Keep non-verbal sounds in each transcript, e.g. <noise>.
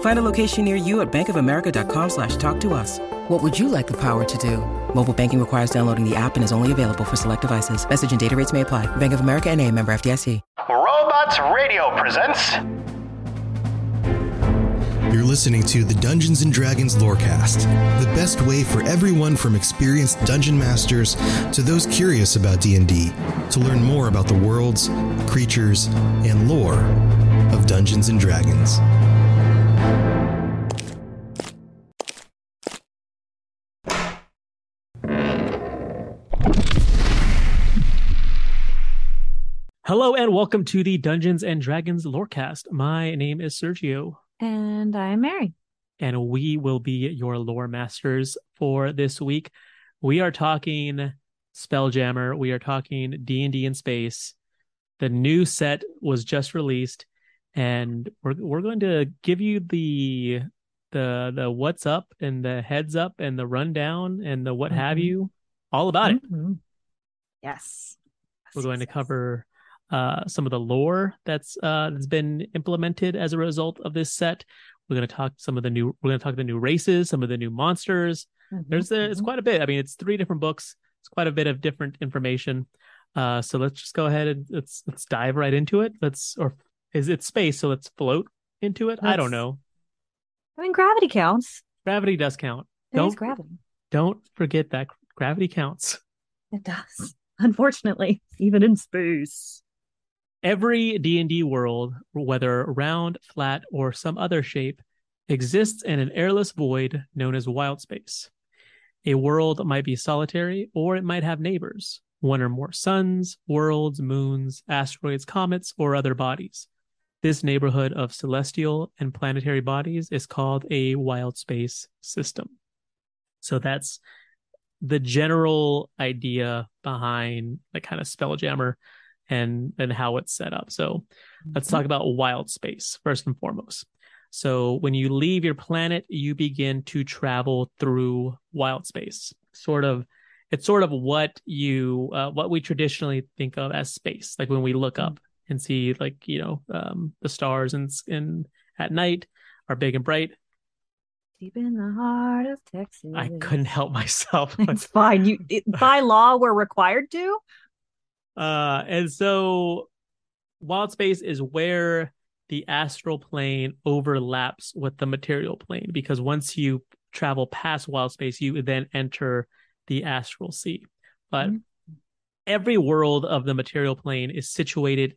Find a location near you at bankofamerica.com slash talk to us. What would you like the power to do? Mobile banking requires downloading the app and is only available for select devices. Message and data rates may apply. Bank of America and a member FDIC. Robots Radio presents You're listening to the Dungeons and Dragons Lorecast, the best way for everyone from experienced dungeon masters to those curious about D&D to learn more about the worlds, creatures, and lore of Dungeons and Dragons. Hello and welcome to the Dungeons and Dragons Lorecast. My name is Sergio, And I'm Mary. and we will be your lore masters for this week. We are talking Spelljammer. We are talking D and D in space. The new set was just released, and we're we're going to give you the the the what's up and the heads up and the rundown and the what have Mhm. you, all about it. Mhm. Yes. We're going to Yes, yes. cover uh, some of the lore that's uh, that's been implemented as a result of this set. We're going to talk some of the new. We're going to talk the new races, some of the new monsters. Mhm, There's a, it's mhm. quite a bit. I mean, it's three different books. It's quite a bit of different information. Uh, so let's just go ahead and let's let's dive right into it. Let's or is it space? So let's float into it. I don't know. I mean, gravity counts. Gravity does count. Is Don't gravity. don't forget that gravity counts. It does. <laughs> Unfortunately, even in space. Every D&D world, whether round, flat, or some other shape, exists in an airless void known as wild space. A world might be solitary or it might have neighbors, one or more suns, worlds, moons, asteroids, comets, or other bodies. This neighborhood of celestial and planetary bodies is called a wild space system. So that's the general idea behind the kind of Spelljammer and and how it's set up. So let's talk about wild space first and foremost. So when you leave your planet, you begin to travel through wild space. Sort of, it's sort of what you uh, what we traditionally think of as space. Like when we look up and see like you know um, the stars and and at night are big and bright. Deep in the heart of Texas. I couldn't help myself. <laughs> It's fine. You it, by law we're required to. Uh, and so wild space is where the astral plane overlaps with the material plane because once you travel past wild space, you then enter the astral sea. But Mhm. every world of the material plane is situated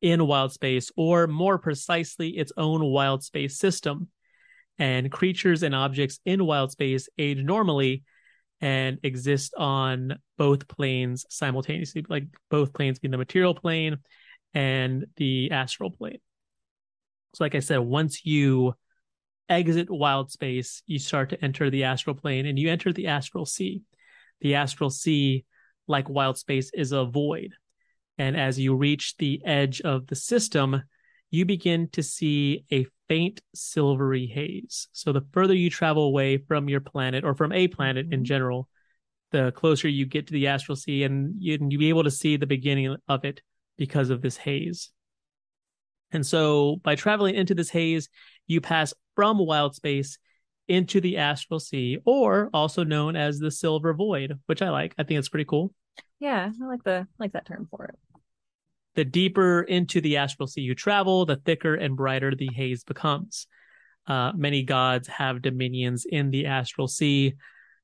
in wild space, or more precisely, its own wild space system. And creatures and objects in wild space age normally and exist on both planes simultaneously, like both planes being the material plane and the astral plane. So, like I said, once you exit wild space, you start to enter the astral plane and you enter the astral sea. The astral sea, like wild space, is a void. And as you reach the edge of the system, you begin to see a faint silvery haze. So the further you travel away from your planet or from a planet in Mhm. general, the closer you get to the astral sea and you, you'll be able to see the beginning of it because of this haze. And so by traveling into this haze, you pass from wild space into the astral sea, or also known as the silver void, which I like. I think it's pretty cool. Yeah, I like the like that term for it. the deeper into the astral sea you travel, the thicker and brighter the haze becomes. Uh, many gods have dominions in the astral sea,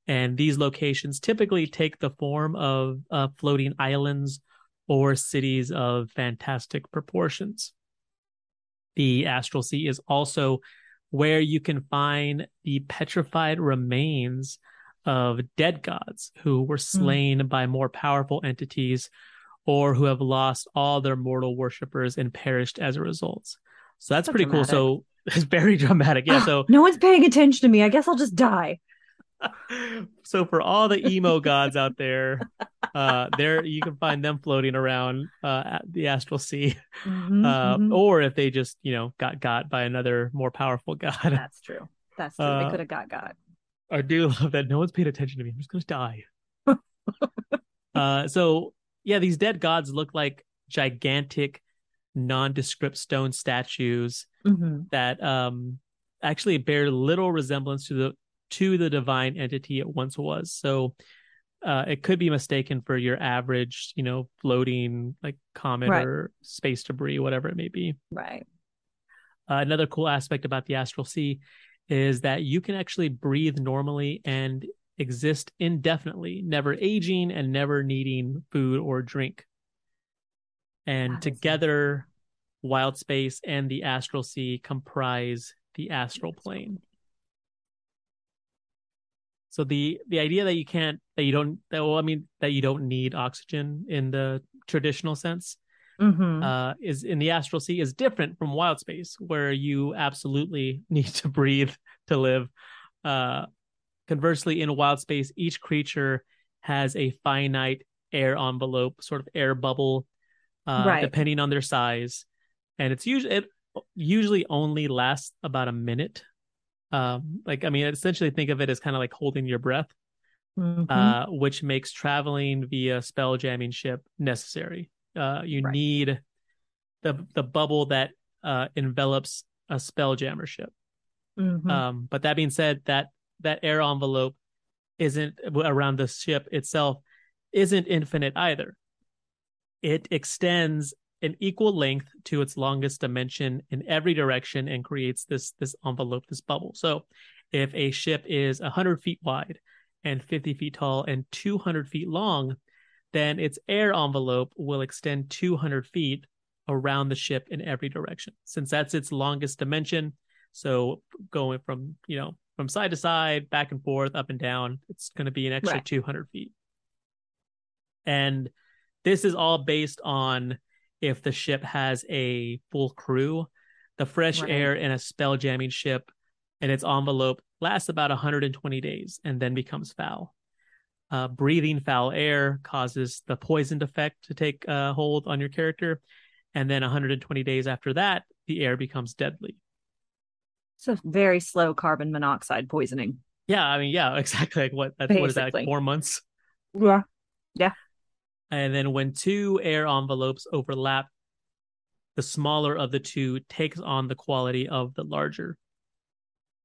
and these locations typically take the form of uh, floating islands or cities of fantastic proportions. The astral sea is also where you can find the petrified remains of dead gods who were slain mm. by more powerful entities or who have lost all their mortal worshippers and perished as a result. So that's, pretty dramatic. cool. So <laughs> it's very dramatic. Yeah. <gasps> So no one's paying attention to me. I guess I'll just die. <laughs> so for all the emo gods out there, uh, there you can find them floating around uh, at the astral sea, mm-hmm, uh, mm-hmm. or if they just you know got got by another more powerful god. That's true. That's true. they uh, could have got got. I do <laughs> love that no one's paid attention to me. I'm just gonna die. <laughs> uh, so yeah, these dead gods look like gigantic, nondescript stone statues mm-hmm. that um actually bear little resemblance to the to the divine entity it once was. So uh, it could be mistaken for your average, you know, floating like comet right. or space debris, whatever it may be. Right. Uh, another cool aspect about the astral sea is that you can actually breathe normally and exist indefinitely, never aging and never needing food or drink. And together, wild space and the astral sea comprise the astral plane. So the the idea that you can't that you don't that well I mean that you don't need oxygen in the traditional sense mm-hmm. uh, is in the astral sea is different from wild space where you absolutely <laughs> need to breathe to live. Uh, conversely, in wild space, each creature has a finite air envelope, sort of air bubble, uh, right. depending on their size, and it's usually it usually only lasts about a minute um, like I mean, essentially think of it as kind of like holding your breath, mm-hmm. uh, which makes traveling via spell jamming ship necessary. Uh, you right. need the the bubble that uh, envelops a spell jammer ship. Mm-hmm. Um, but that being said, that that air envelope isn't around the ship itself isn't infinite either. It extends an equal length to its longest dimension in every direction and creates this this envelope, this bubble. So if a ship is 100 feet wide and 50 feet tall and 200 feet long, then its air envelope will extend 200 feet around the ship in every direction, since that's its longest dimension. So going from you know from side to side, back and forth, up and down, it's going to be an extra right. 200 feet. And this is all based on if the ship has a full crew. The fresh right. air in a spell jamming ship and its envelope lasts about 120 days and then becomes foul. Uh, breathing foul air causes the poisoned effect to take uh, hold on your character. And then 120 days after that, the air becomes deadly. So very slow carbon monoxide poisoning. Yeah, I mean, yeah, <laughs> exactly. Like what? That's, what is that? Like four months. Yeah, yeah. And then when two air envelopes overlap, the smaller of the two takes on the quality of the larger.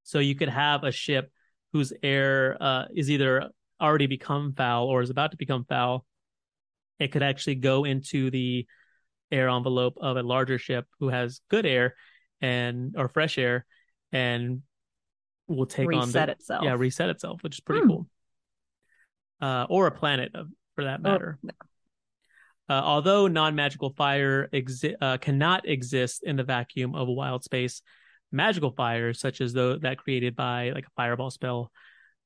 So you could have a ship whose air uh, is either already become foul or is about to become foul. It could actually go into the air envelope of a larger ship who has good air and or fresh air and will take reset on the, itself. Yeah, reset itself, which is pretty hmm. cool. Uh, or a planet of, for that oh, matter. Oh, uh, although non-magical fire exi- uh, cannot exist in the vacuum of a wild space, magical fires such as the that created by like a fireball spell,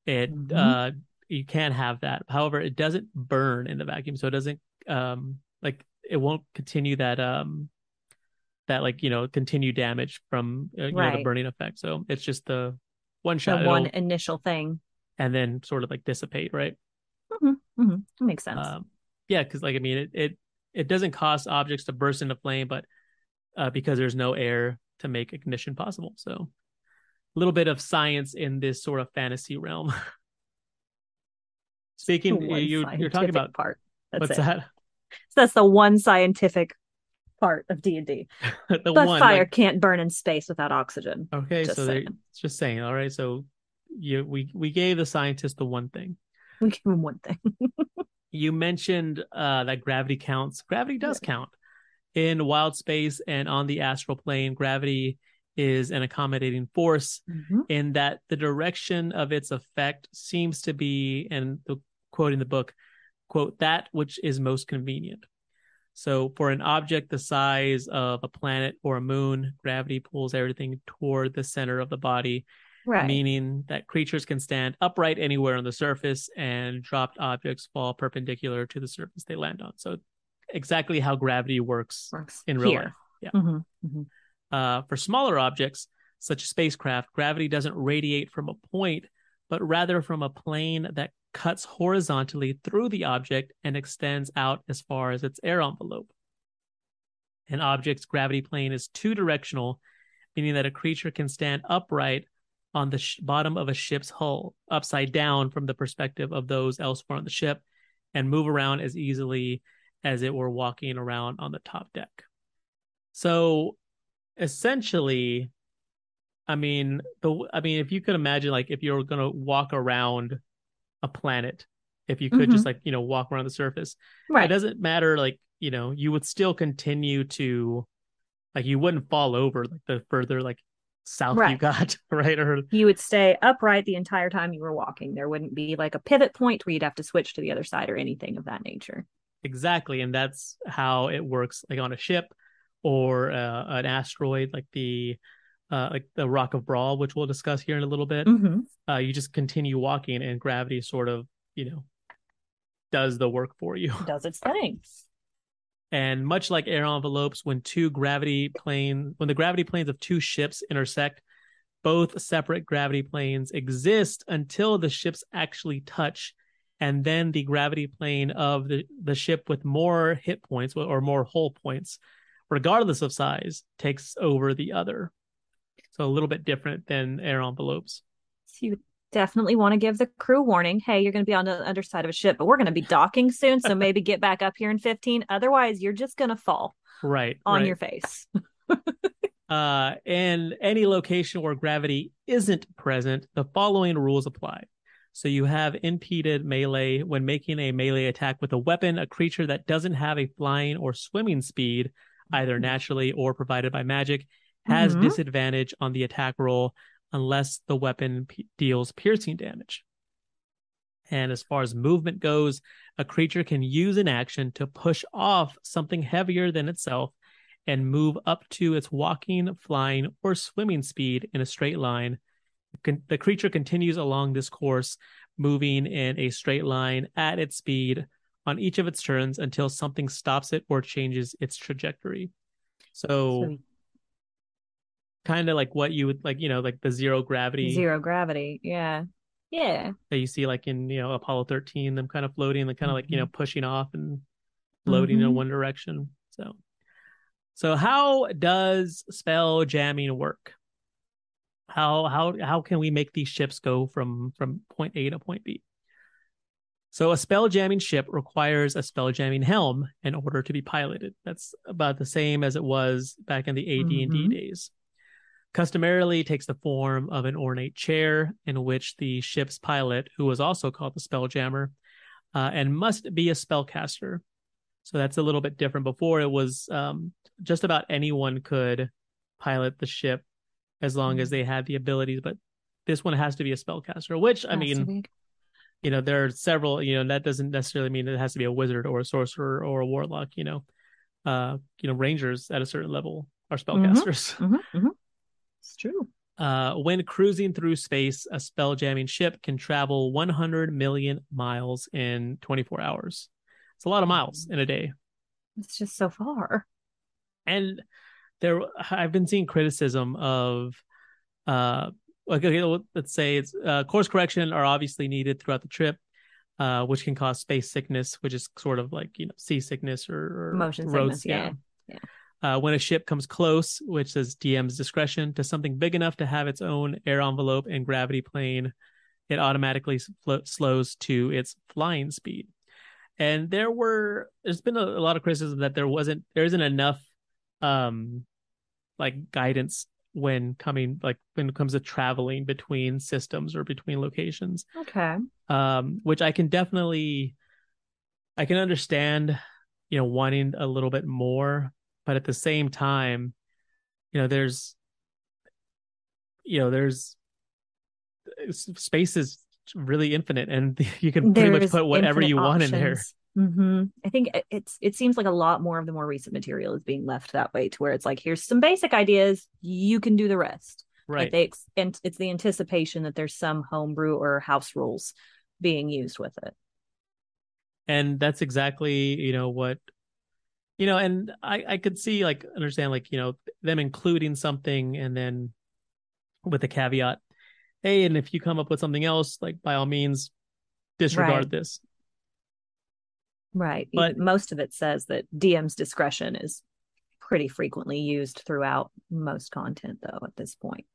it mm-hmm. uh, you can't have that. However, it doesn't burn in the vacuum, so it doesn't um like it won't continue that um that like you know continue damage from uh, you right. know the burning effect. So it's just the one shot, the one initial thing, and then sort of like dissipate, right? Mm-hmm. Mm-hmm. Makes sense. Um, yeah, because like I mean, it, it it doesn't cost objects to burst into flame, but uh, because there's no air to make ignition possible. So a little bit of science in this sort of fantasy realm. <laughs> Speaking, you you're talking about part. That's what's it. that? So that's the one scientific part of D and D. <laughs> But one, fire like... can't burn in space without oxygen. Okay, just so they're just saying. All right, so you we we gave the scientist the one thing. We gave him one thing <laughs> you mentioned uh, that gravity counts. Gravity does count. In wild space and on the astral plane, gravity is an accommodating force mm-hmm. in that the direction of its effect seems to be, and the quote in the book, quote, that which is most convenient. So for an object the size of a planet or a moon, gravity pulls everything toward the center of the body, right. meaning that creatures can stand upright anywhere on the surface and dropped objects fall perpendicular to the surface they land on. So exactly how gravity works, works in real here. life. Yeah. Mm-hmm. Mm-hmm. Uh, for smaller objects, such as spacecraft, gravity doesn't radiate from a point, but rather from a plane that cuts horizontally through the object and extends out as far as its air envelope. An object's gravity plane is two directional, meaning that a creature can stand upright on the sh- bottom of a ship's hull, upside down from the perspective of those elsewhere on the ship, and move around as easily as it were walking around on the top deck. So essentially, I mean, the I mean, if you could imagine, like, if you're gonna walk around a planet, if you could mm-hmm. just like you know walk around the surface, right? It doesn't matter, like you know, you would still continue to, like, you wouldn't fall over like the further like south right. you got, <laughs> right? Or you would stay upright the entire time you were walking. There wouldn't be like a pivot point where you'd have to switch to the other side or anything of that nature. Exactly, and that's how it works, like on a ship or uh, an asteroid like the uh, like the Rock of Bral, which we'll discuss here in a little bit. Mm-hmm. Uh, you just continue walking, and gravity sort of, you know, does the work for you. <laughs> Does its thing. And much like air envelopes, when two gravity planes, when the gravity planes of two ships intersect, both separate gravity planes exist until the ships actually touch, and then the gravity plane of the, the ship with more hit points or more hull points regardless of size, takes over the other. So a little bit different than air envelopes. So you definitely want to give the crew warning hey you're going to be on the underside of a ship but we're going to be docking soon so <laughs> maybe get back up here in 15 otherwise you're just going to fall right on right. your face <laughs> uh in any location where gravity isn't present the following rules apply so you have impeded melee when making a melee attack with a weapon a creature that doesn't have a flying or swimming speed either mm-hmm. naturally or provided by magic, has mm-hmm. disadvantage on the attack roll unless the weapon p- deals piercing damage. And as far as movement goes, a creature can use an action to push off something heavier than itself and move up to its walking, flying, or swimming speed in a straight line. The creature continues along this course, moving in a straight line at its speed on each of its turns until something stops it or changes its trajectory. So, kind of like what you would like, you know, like the zero gravity. Zero gravity. Yeah. Yeah. That you see like in, you know, Apollo 13, them kind of floating, and kind of mm-hmm. like, you know, mm-hmm. pushing off and floating mm-hmm. in one direction. So, so how does spell jamming work? How how how can we make these ships go from from point A to point B? So a spell jamming ship requires a spell jamming helm in order to be piloted. That's about the same as it was back in the AD&D mm-hmm. days. Customarily takes the form of an ornate chair in which the ship's pilot, who was also called the spell jammer, uh, and must be a spellcaster. So that's a little bit different. Before it was um, just about anyone could pilot the ship as long mm-hmm. as they had the abilities, but this one has to be a spellcaster, which I mean you know there are several you know that doesn't necessarily mean it has to be a wizard or a sorcerer or a warlock you know uh you know rangers at a certain level are spellcasters <laughs> mm-hmm, mm-hmm, mm-hmm. It's true. Uh when cruising through space a spell jamming ship can travel 100 million miles in 24 hours. It's a lot of miles in a day. It's just so far. And there i've been seeing criticism of uh like okay, let's say it's uh, course correction are obviously needed throughout the trip, uh, which can cause space sickness, which is sort of like you know seasickness or, or motion sickness. Yeah, yeah. Uh, when a ship comes close, which is DM's discretion, to something big enough to have its own air envelope and gravity plane, it automatically sl- slows to its flying speed. And there were, there's been a, a lot of criticism that there wasn't, there isn't enough, um, like guidance when coming like when it comes to traveling between systems or between locations okay um which i can definitely i can understand you know wanting a little bit more but at the same time, you know, there's you know, there's space is really infinite and <laughs> you can pretty There's much put whatever you want in there. hmm I think it- it's it seems like a lot more of the more recent material is being left that way to where it's like here's some basic ideas, you can do the rest. Like Right. they ex- and it's the anticipation that there's some homebrew or house rules being used with it. and that's exactly you know what you know and i i could see like understand like you know them including something and then with a caveat hey and if you come up with something else like by all means disregard Right. this Right. But- most of it says that DM's discretion is pretty frequently used throughout most content though at this point.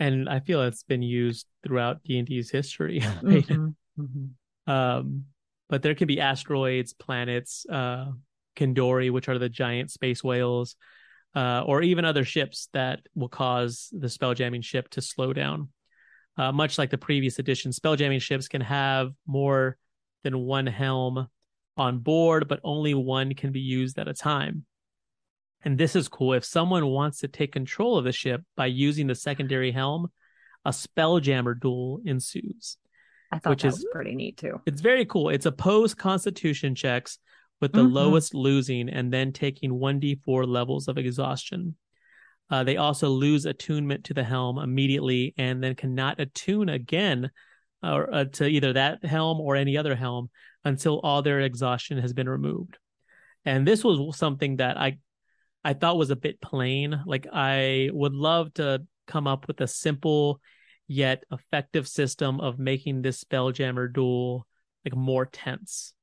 and i feel it's been used throughout d&d's history <laughs> right? Mhm. Mhm. um but there can be asteroids planets uh Kindori, which are the giant space whales uh or even other ships that will cause the spelljamming ship to slow down uh much like the previous edition spelljamming ships can have more than one helm on board but only one can be used at a time and this is cool if someone wants to take control of the ship by using the secondary helm a spelljammer duel ensues I thought Which that is- was pretty neat too. it's very cool. It's opposed constitution checks with the Mhm. lowest losing and then taking 1d4 levels of exhaustion. Uh, they also lose attunement to the helm immediately and then cannot attune again or uh, to either that helm or any other helm until all their exhaustion has been removed. And this was something that I I thought was a bit plain. Like I would love to come up with a simple yet effective system of making this spelljammer duel like more tense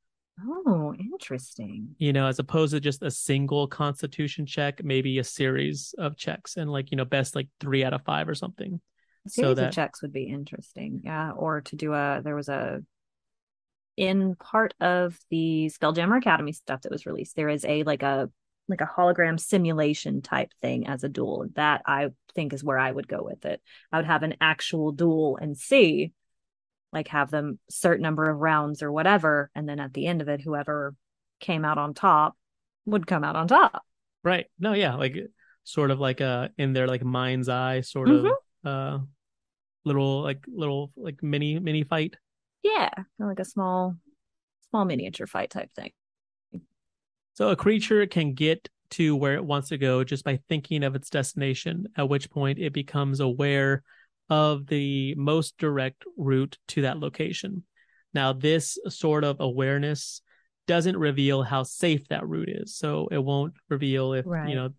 Oh, interesting. you know as opposed to just a single constitution check maybe a series of checks and like you know best like three out of five or something A So series that- of checks would be interesting. Yeah. Or to do a there was a in part of the Spelljammer Academy stuff that was released, there is a like a like a hologram simulation type thing as a duel. That I think is where I would go with it. I would have an actual duel and see, like have them certain number of rounds or whatever, and then at the end of it, whoever came out on top would come out on top. right no yeah like sort of like a in their like mind's eye sort Mhm. of uh little like little like mini mini fight Yeah, like a small small miniature fight type thing. So a creature can get to where it wants to go just by thinking of its destination, at which point it becomes aware of the most direct route to that location. Now, this sort of awareness doesn't reveal how safe that route is. So it won't reveal if, Right. you know,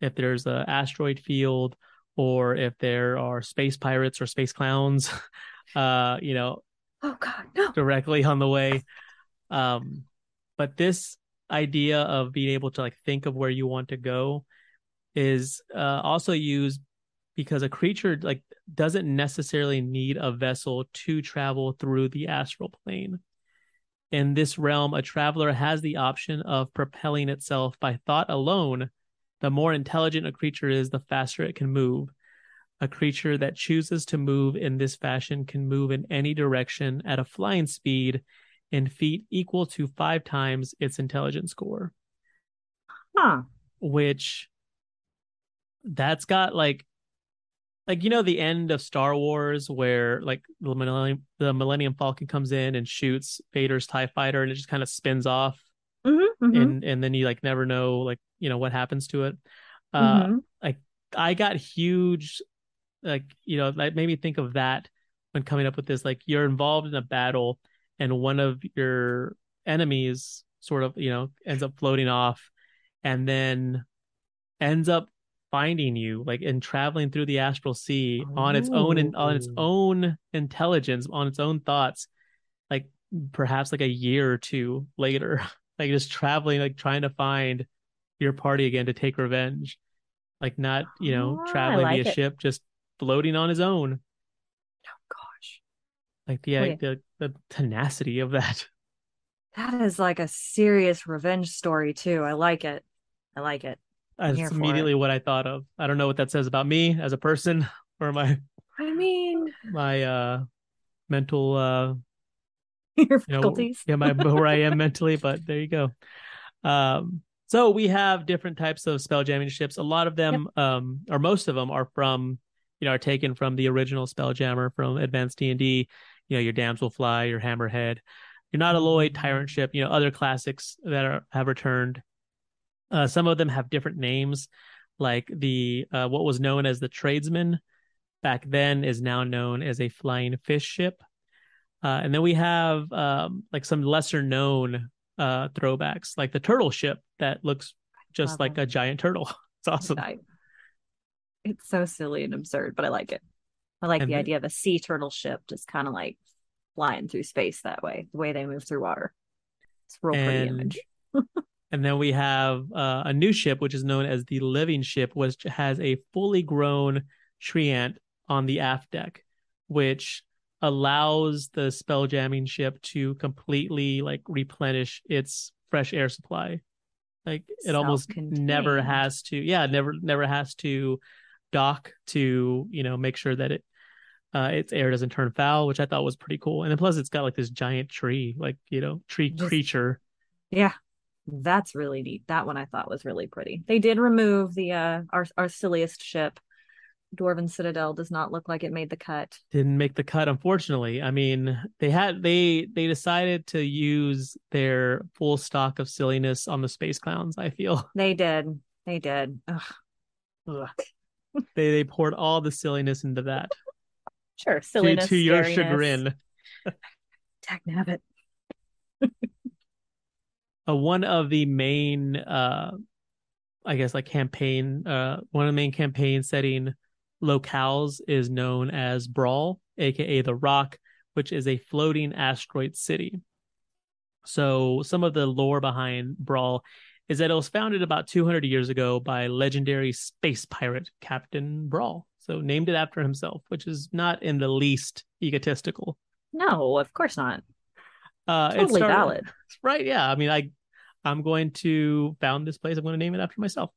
if there's a asteroid field or if there are space pirates or space clowns, <laughs> uh, you know, Oh God, no! directly on the way. Um, but this idea of being able to like think of where you want to go is uh, also used because a creature like doesn't necessarily need a vessel to travel through the astral plane. In this realm, a traveler has the option of propelling itself by thought alone. The more intelligent a creature is, the faster it can move. A creature that chooses to move in this fashion can move in any direction at a flying speed in feet equal to five times its intelligence score, Huh? which that's got like like you know the end of Star Wars where like the Millennium the Millennium Falcon comes in and shoots Vader's TIE fighter and it just kind of spins off Mm-hmm, and and then you like never know like you know what happens to it. Uh Mm-hmm. I got huge, like, you know, that made me think of that when coming up with this. Like, you're involved in a battle, and one of your enemies sort of, you know, ends up floating off and then ends up finding you, like, and traveling through the astral sea on its own, and on its oh. own intelligence, on its own thoughts, like, perhaps like a year or two later, <laughs> like, just traveling, like, trying to find your party again to take revenge like not you know Oh, traveling like via it. ship just floating on his own Oh gosh, like the, Wait. the the tenacity of that <laughs> that is like a serious revenge story too. I like it. I like it. That's immediately what i thought of i don't know what that says about me as a person <laughs> or my I mean, my uh mental uh <laughs> your you know yeah my <laughs> where i am mentally but there you go um So we have different types of spell jamming ships. A lot of them, um, or most of them, are from, you know, are taken from the original Spelljammer from Advanced D and D. You know, your damsel fly, your Hammerhead, your Nautiloid, Tyrant ship. You know, other classics that are have returned. Uh, some of them have different names, like the uh, what was known as the Tradesman back then is now known as a Flying Fish ship. Uh, and then we have um, like some lesser known uh, throwbacks, like the turtle ship that looks just like it. a giant turtle. <laughs> It's awesome. It's so silly and absurd, but I like it. I like And the the- idea of a sea turtle ship just kind of like flying through space that way, the way they move through water. It's a real pretty image. <laughs> And then we have uh, a new ship, which is known as the Living Ship, which has a fully grown treant on the aft deck, which allows the spell jamming ship to completely like replenish its fresh air supply. Like it almost never has to, yeah, never never has to dock to you know make sure that it uh its air doesn't turn foul, which I thought was pretty cool. And then plus it's got like this giant tree, like you know, tree Just- creature. Yeah. That's really neat. That one I thought was really pretty. They did remove the uh our our silliest ship. Dwarven Citadel does not look like it made the cut. didn't make the cut unfortunately i mean they had they they decided to use their full stock of silliness on the space clowns i feel <laughs> They did. They did. Ugh. Ugh. they they poured all the silliness into that Sure. to, Silliness. to your scariness. chagrin <laughs> Dag nabbit. <laughs> uh, one of the main uh i guess like campaign uh one of the main campaign setting locales is known as Bral aka the rock which is a floating asteroid city. So some of the lore behind Bral is that it was founded about 200 years ago by legendary space pirate captain Bral. So named it after himself which is not in the least egotistical. No, of course not. Uh Totally started- valid. right yeah i mean i i'm going to found this place i'm going to name it after myself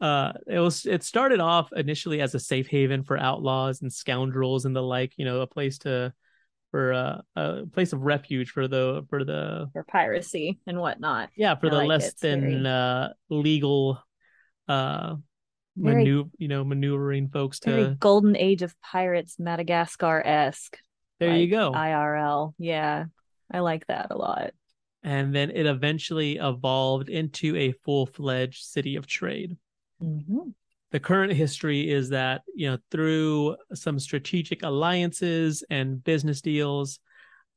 uh it was it started off initially as a safe haven for outlaws and scoundrels and the like you know a place to for uh, a place of refuge for the for the For piracy and whatnot. yeah for I the like less it. Than very- uh legal uh Very- maneuver you know maneuvering folks to golden age of pirates, Madagascar esque. there you go IRL. Yeah. I like that a lot. and then it eventually evolved into a full-fledged city of trade Mhm. the current history is that you know through some strategic alliances and business deals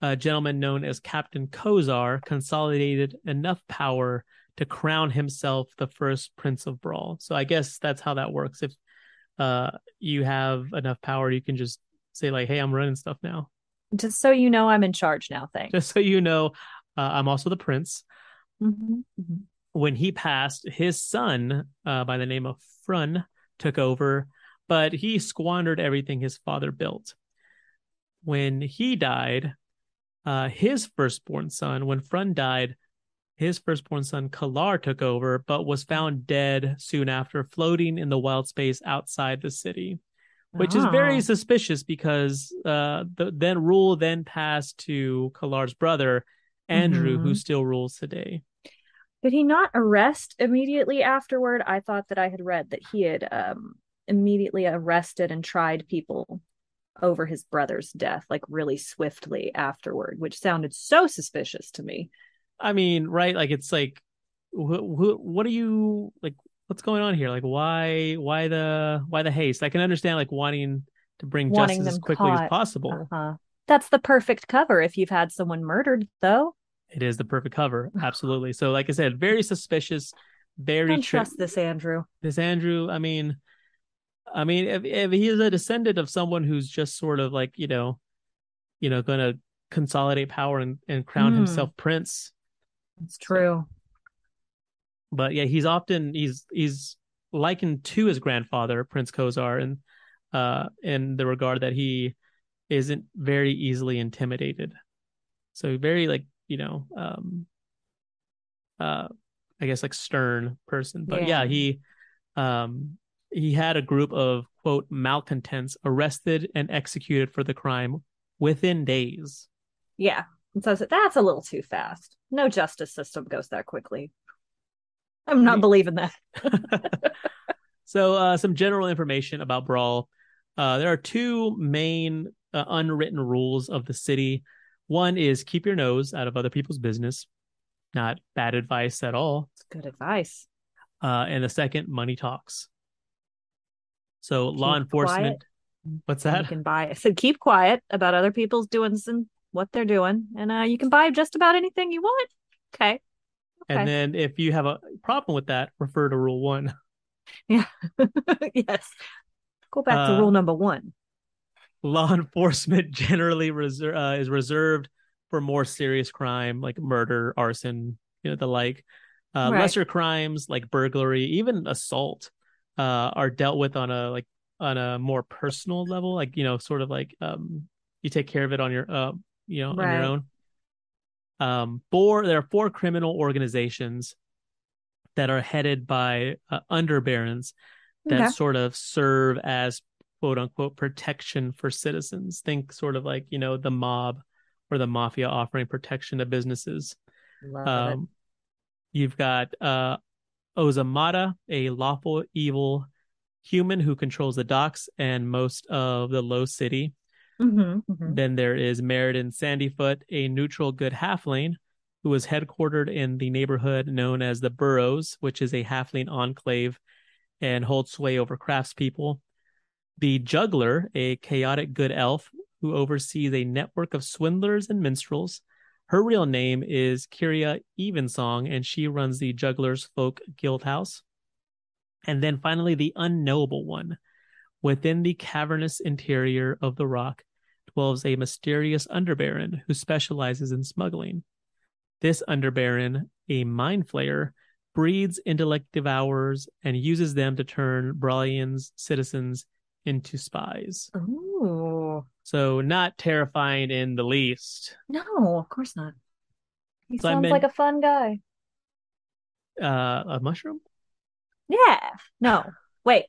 a gentleman known as captain kozar consolidated enough power to crown himself the first prince of Bral so i guess that's how that works if uh you have enough power you can just say like hey i'm running stuff now Just so you know, I'm in charge now. Thanks. just so you know uh, i'm also the prince Mhm. Mhm. when he passed, his son, uh, by the name of Frun, took over, but he squandered everything his father built. When he died, uh, his firstborn son, when Frun died, his firstborn son Kalar took over, but was found dead soon after, floating in the wild space outside the city, which is very Oh. suspicious because uh, the then rule then passed to Kalar's brother Andru, who Mhm. still rules today. Did he not arrest immediately afterward? I thought that I had read that he had um immediately arrested and tried people over his brother's death, like really swiftly afterward, which sounded so suspicious to me. I mean, right? Like it's like, wh- wh- what are you like? What's going on here? Like, why, why the, why the haste? I can understand like wanting to bring Wanting justice as quickly as possible. Uh-huh. That's the perfect cover if you've had someone murdered, though. It is the perfect cover, <sighs> absolutely. So, like I said, very suspicious, very Don't tri- trust this, Andru. this Andru. I mean, I mean, if if he is a descendant of someone who's just sort of like you know, you know, going to consolidate power and and crown Hmm. himself prince, It's true. But yeah, he's often he's he's likened to his grandfather, Prince Kozar, and uh, in the regard that he isn't very easily intimidated. So very like you know, um, uh, I guess like stern person, but yeah, Yeah. he um he had a group of quote malcontents arrested and executed for the crime within days. Yeah. And so that's a little too fast. No justice system goes that quickly. I'm not believing that. <laughs> so, uh, some general information about Bral. Uh, there are two main uh, unwritten rules of the city. One is keep your nose out of other people's business. Not bad advice at all. It's good advice. Uh, and the second, money talks. So, law enforcement. quiet. What's that? You can buy. I said keep quiet about other people's doings and what they're doing, and uh, you can buy just about anything you want. Okay. Okay. And then, if you have a problem with that, refer to Rule One. <laughs> Yeah. <laughs> yes. Go back to Uh, rule number one. law enforcement <laughs> generally reser- uh, is reserved for more serious crime like murder, arson, you know, the like. Uh, Right. Lesser crimes like burglary, even assault, uh, are dealt with on a like on a more personal level, like you know, sort of like um, you take care of it on your uh, you know, on your own. Um, four there are four criminal organizations that are headed by uh, underbarons that Okay. sort of serve as quote unquote protection for citizens. Think sort of like, you know, the mob or the mafia offering protection to businesses. Um, you've got uh, Ozamata, a lawful evil human who controls the docks and most of the low city. Mhm, mhm. Then there is Meriden Sandyfoot, a neutral good halfling who is headquartered in the neighborhood known as the Burrows, which is a halfling enclave and holds sway over craftspeople. The Juggler, a chaotic good elf who oversees a network of swindlers and minstrels. Her real name is Kyria Evensong, and she runs the Juggler's Folk Guild House. And then finally, the Unknowable One. Within the cavernous interior of the rock dwells a mysterious underbaron who specializes in smuggling. This underbaron, a mind flayer, breeds intellect devourers and uses them to turn Bralian's citizens into spies. Ooh. So not terrifying in the least. No, of course not. He So sounds meant- like a fun guy. Uh, a mushroom? Yeah. No. <laughs> Wait.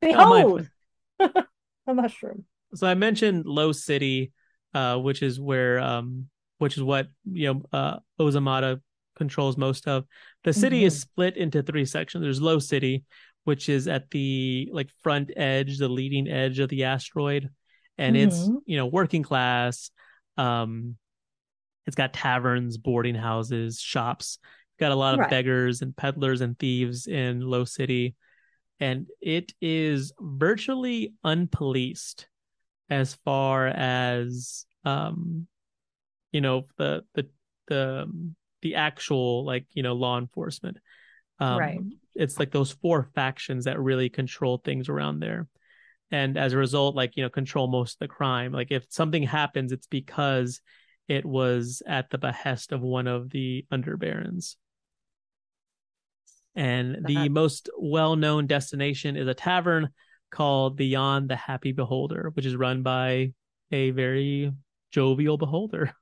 Behold. <laughs> a mushroom. So I mentioned Low City, uh, which is where, um, which is what you know, uh, Ozamata controls most of. The city is split into three sections. There's Low City, which is at the like front edge, the leading edge of the asteroid, and it's Mhm. you know working class. Um, it's got taverns, boarding houses, shops. Got a lot of Right. beggars and peddlers and thieves in Low City, and it is virtually unpoliced as far as um you know the the the um, the actual like you know law enforcement. Um Right. it's like those four factions that really control things around there. And as a result like you know control most of the crime. Like if something happens it's because it was at the behest of one of the underbarons. And the most well-known destination is a tavern called Beyond the Happy Beholder, which is run by a very jovial beholder.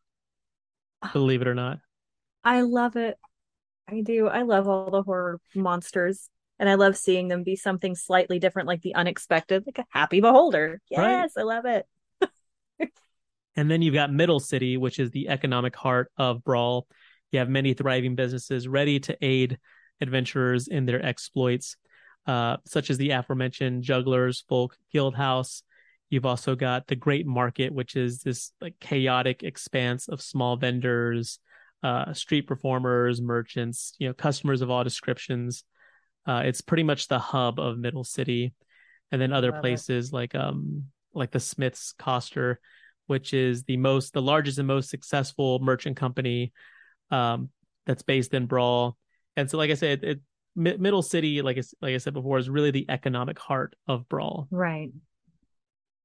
Ah. Believe it or not. I love it. I do. I love all the horror monsters. And I love seeing them be something slightly different, like the unexpected, like a happy beholder. Right. Yes, I love it. <laughs> And then you've got Middle City, which is the economic heart of Bral. You have many thriving businesses ready to aid adventurers in their exploits, uh, such as the aforementioned Jugglers Folk Guild House. You've also got the Great Market, which is this like chaotic expanse of small vendors, uh, street performers, merchants, you know, customers of all descriptions. Uh, it's pretty much the hub of Middle City, and then other Love it. places like um like the Smiths Coster, which is the most the largest and most successful merchant company um, that's based in Bral. And so, like I said, it, Mi- Middle City, like I, like I said before, is really the economic heart of Bral. Right.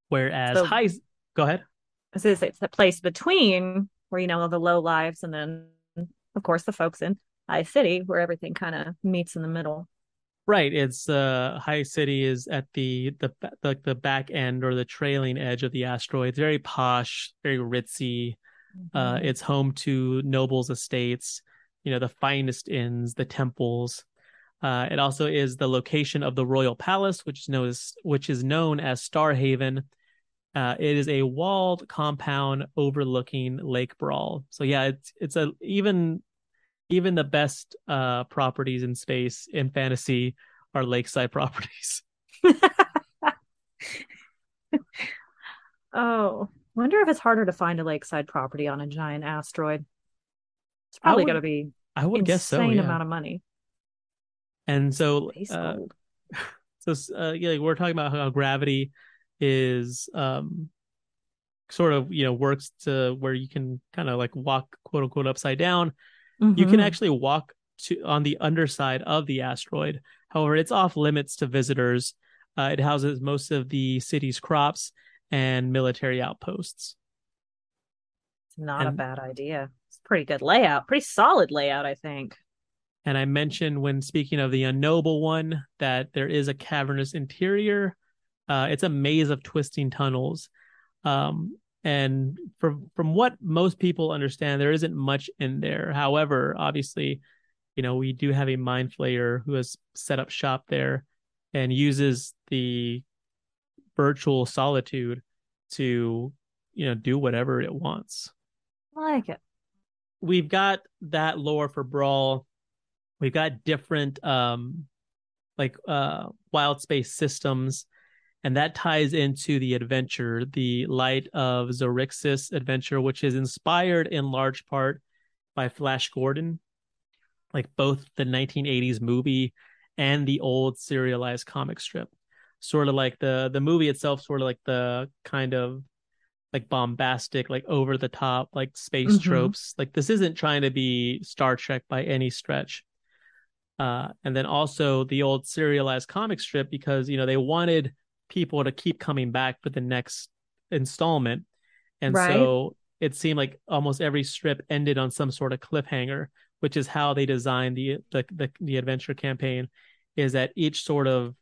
Whereas So- High, go ahead. So was it's the place between where you know all the low lives and then of course the folks in High City where everything kind of meets in the middle. Right, it's uh, High City is at the the like the back end or the trailing edge of the asteroid. It's very posh, very ritzy. Uh, Mhm. it's home to nobles' estates, you know, the finest inns, the temples. Uh, it also is the location of the royal palace, which is known as, which is known as Starhaven. Uh, it is a walled compound overlooking Lake Bral. So yeah, it's it's a even even the best uh properties in space in fantasy are lakeside <laughs> properties. <laughs> oh, wonder if it's harder to find a lakeside property on a giant asteroid. It's probably going to be I would insane guess so. Yeah. amount of money. And so uh, <laughs> so uh, yeah, like we're talking about how gravity is um sort of you know works to where you can kind of like walk quote unquote upside down. You can Mhm. actually walk to on the underside of the asteroid. However, it's off limits to visitors. Uh, it houses most of the city's crops and military outposts. It's not a bad idea. It's pretty good layout, pretty solid layout, I think. And I mentioned when speaking of the unknowable one that there is a cavernous interior. Uh, it's a maze of twisting tunnels. Um, and from from what most people understand, there isn't much in there. However, obviously, you know, we do have a mind flayer who has set up shop there and uses the virtual solitude to, you know, do whatever it wants I like it. we've got that lore for Bral. We've got different um like uh wild space systems and that ties into the adventure, the Light of Xaryxis adventure which is inspired in large part by Flash Gordon, like both the 1980s movie and the old serialized comic strip. Sort of like the the movie itself sort of like the kind of like bombastic, like over the top, like space Mhm. tropes. Like this isn't trying to be Star Trek by any stretch. Uh, and then also the old serialized comic strip because you know they wanted people to keep coming back for the next installment, and Right. so it seemed like almost every strip ended on some sort of cliffhanger, which is how they designed the the the, the adventure campaign. Is that each sort of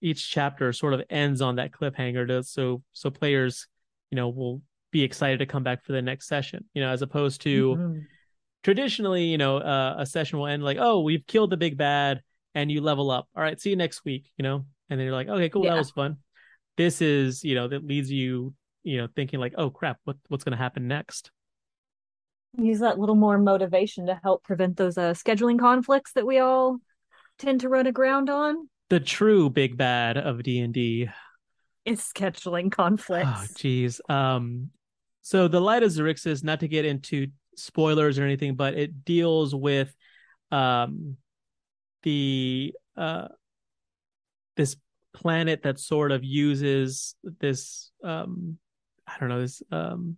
each chapter sort of ends on that cliffhanger to so so players you know will be excited to come back for the next session you know as opposed to Mhm. Traditionally you know uh, a session will end like oh we've killed the big bad and you level up all right see you next week you know and then you're like okay cool that was fun this is you know that leads you you know thinking like oh crap what what's going to happen next Use that little more motivation to help prevent those uh, scheduling conflicts that we all tend to run aground on. the true big bad of d&d Is scheduling conflicts. Oh, geez. Um, so the Light of Xaryxis, not to get into spoilers or anything, but it deals with um the uh this planet that sort of uses this um I don't know this um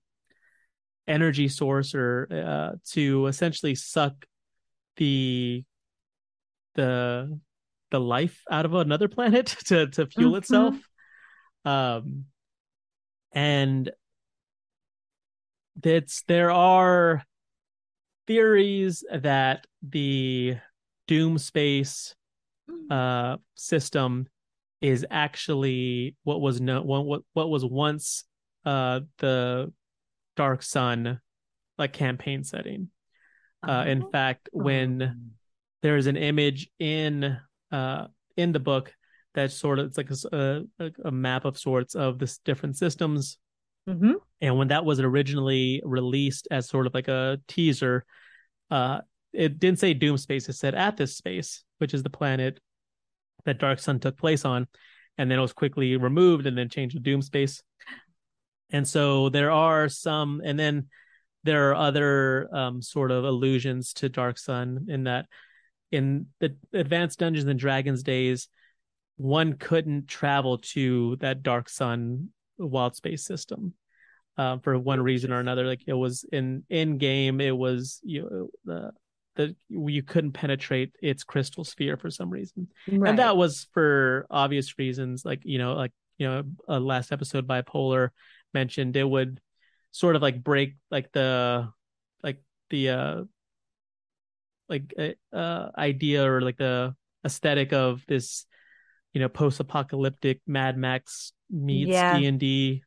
energy source or uh to essentially suck the the the life out of another planet <laughs> to to fuel Mhm. itself um and that's there are theories that the doom space uh system is actually what was no what what, was once uh the dark sun like campaign setting uh in Oh. fact when there's an image in uh in the book that sort of it's like a map of sorts of this different systems Mhm. and when that was originally released as sort of like a teaser uh it didn't say doom space it said Athas space which is the planet that dark sun took place on and then it was quickly removed and then changed to doom space. And so there are some and then there are other um sort of allusions to dark sun in that in the advanced dungeons and dragons days one couldn't travel to that dark sun wild space system uh, for one reason or another like it was in in game it was you know, the the you couldn't penetrate its crystal sphere for some reason Right. and that was for obvious reasons like you know like you know a last episode bipolar mentioned it would sort of like break like the like the uh like uh, uh idea or like the aesthetic of this you know post-apocalyptic mad max meets Yeah. d&d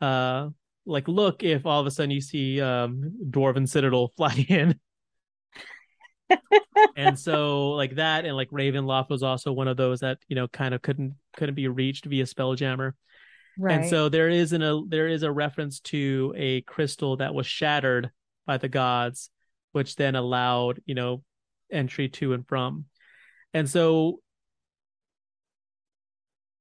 uh like look if all of a sudden you see um dwarven citadel <laughs> fly in and so like that and like Ravenloft was also one of those that you know kind of couldn't couldn't be reached via Spelljammer. right. And so there is an a there is a reference to a crystal that was shattered by the gods, which then allowed you know entry to and from. And so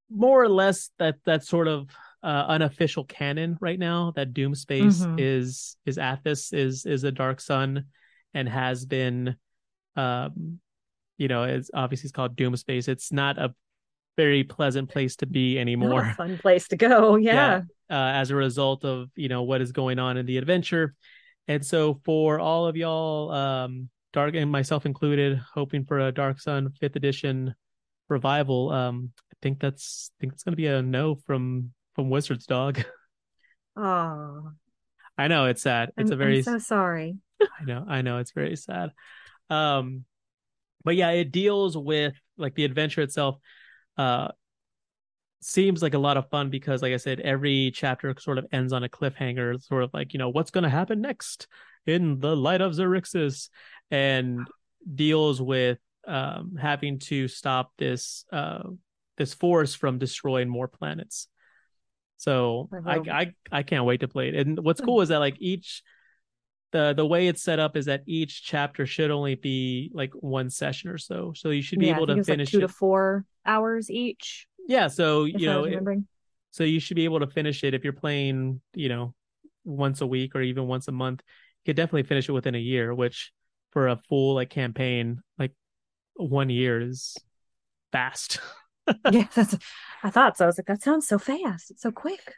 more or less that that sort of uh, unofficial canon right now that Doom Space Mhm. is is Athas is is a dark sun and has been um you know it's obviously it's called Doom Space. It's not a very pleasant place to be Not anymore a fun place to go. <laughs> Yeah. uh, as a result of you know what is going on in the adventure. And so for all of y'all, um, Dark and myself included, hoping for a Dark Sun fifth edition revival, um, I think that's I think it's gonna be a no from from Wizards Dog. <laughs> Oh, I know it's sad. It's I'm, a very I'm so sorry. <laughs> I know, I know it's very sad. Um, but yeah, it deals with like the adventure itself. Uh, seems like a lot of fun because, like I said, every chapter sort of ends on a cliffhanger, sort of like you know what's going to happen next in the light of Xaryxis, and deals with um having to stop this uh this force from destroying more planets. So I, I I can't wait to play it. And what's cool <laughs> is that like each the the way it's set up is that each chapter should only be like one session or so. So you should be yeah, able to it was like finish two it. to four hours each. yeah, so you know, it- so you should be able to finish it if you're playing, you know, once a week or even once a month. You could definitely finish it within a year, which for a full like campaign, like one year is fast. <laughs> <laughs> yeah, that's, I thought so. I was like, that sounds so fast. It's so quick.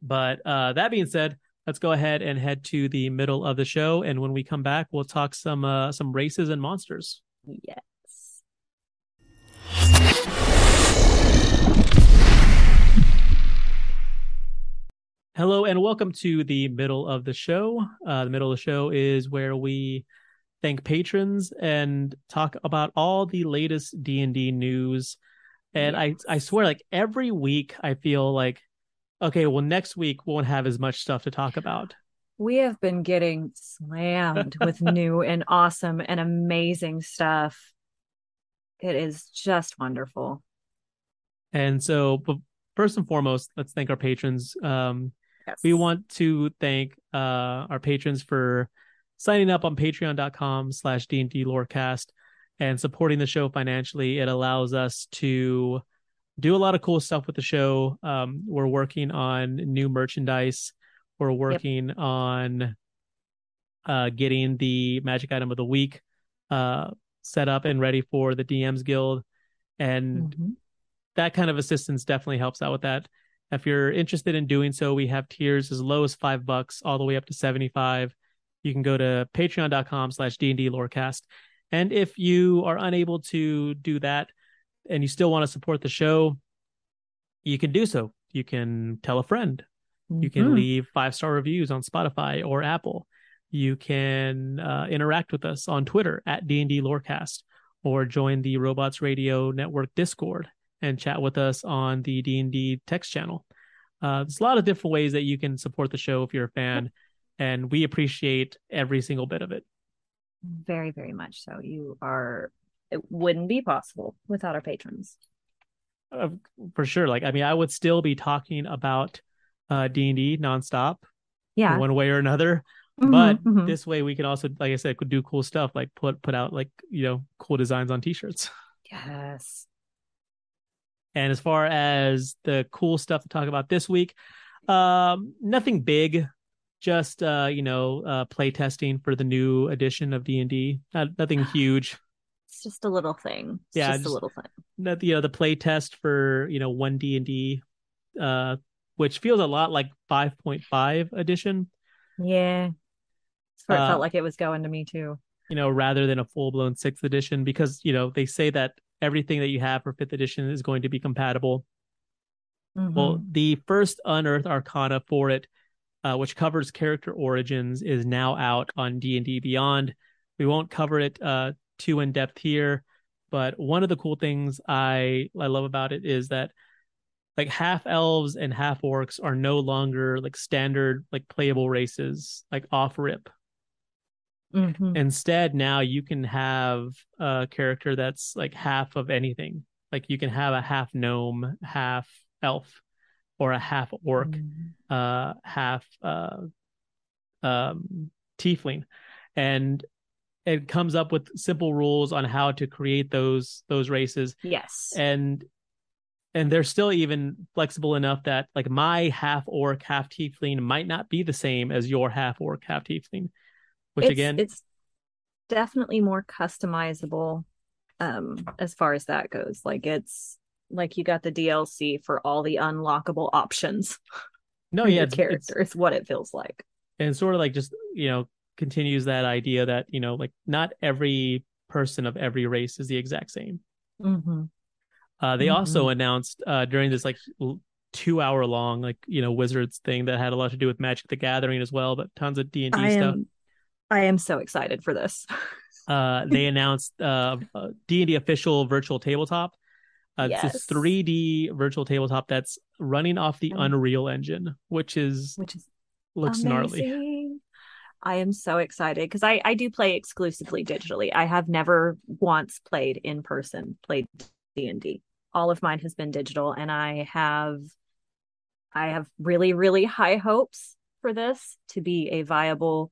But uh, that being said, let's go ahead and head to the middle of the show, and when we come back, we'll talk some uh, some races and monsters. Yes. Hello and welcome to the middle of the show. Uh, the middle of the show is where we thank patrons and talk about all the latest D and D news. And I, I swear, like every week, I feel like, okay, well, next week we won't have as much stuff to talk about. We have been getting slammed with <laughs> new and awesome and amazing stuff. It is just wonderful. And so, but first and foremost, let's thank our patrons. Um, Yes. we want to thank uh, our patrons for signing up on patreon.com slash d&d lorecast and supporting the show financially it allows us to do a lot of cool stuff with the show um, we're working on new merchandise we're working on uh, getting the magic item of the week uh, set up and ready for the dms guild and Mhm. that kind of assistance definitely helps out with that. If you're interested in doing so, we have tiers as low as five bucks all the way up to 75. You can go to patreon.com slash D&D lorecast. And if you are unable to do that and you still want to support the show, you can do so. You can tell a friend. You can Mhm. leave five star reviews on Spotify or Apple. You can uh, interact with us on Twitter at D&D Lorecast or join the Robots Radio Network Discord and chat with us on the D&D text channel. Uh, there's a lot of different ways that you can support the show if you're a fan, and we appreciate every single bit of it. Very, very much so. You are, it wouldn't be possible without our patrons. Uh, for sure. Like, I mean, I would still be talking about uh, D&D nonstop, Yeah. one way or another. Mhm, but mhm. this way we can also like i said could do cool stuff like put put out like you know cool designs on t-shirts <laughs> yes. and as far as the cool stuff to talk about this week um nothing big just uh you know uh play testing for the new edition of d&d Not, nothing <sighs> huge It's just a little thing. It's Yeah, just, just- a little thing. Not, you know the play test for you know one d&d uh which feels a lot like 5.5 edition Yeah. That's where it Uh, felt like it was going to me too. you know, rather than a full blown sixth edition, because you know they say that everything that you have for fifth edition is going to be compatible. Well, Mhm. the first unearthed arcana for it, uh, which covers character origins, is now out on D and D Beyond. We won't cover it uh, too in depth here, but one of the cool things I I love about it is that like half elves and half orcs are no longer like standard like playable races like off rip Mhm. instead now you can have a character that's like half of anything like you can have a half gnome half elf or a half orc Mhm. uh half uh um tiefling and it comes up with simple rules on how to create those those races Yes. and and they're still even flexible enough that like my half orc half tiefling might not be the same as your half orc half tiefling which it's, again it's definitely more customizable um as far as that goes like it's like you got the dlc for all the unlockable options. <laughs> No yeah it's, character it's what it feels like. And sort of like just you know continues that idea that you know like not every person of every race is the exact same. Mm-hmm. uh they Mhm. also announced uh during this like two hour long like you know wizards thing that had a lot to do with magic the gathering as well but tons of d&d i stuff. am i am so excited for this. Uh they announced uh a d&d official virtual tabletop uh, it's a 3d virtual tabletop that's running off the Um, unreal engine which is which is looks gnarly. I am so excited because I I do play exclusively digitally. I have never once played in person, played D and D. All of mine has been digital, and I have I have really really high hopes for this to be a viable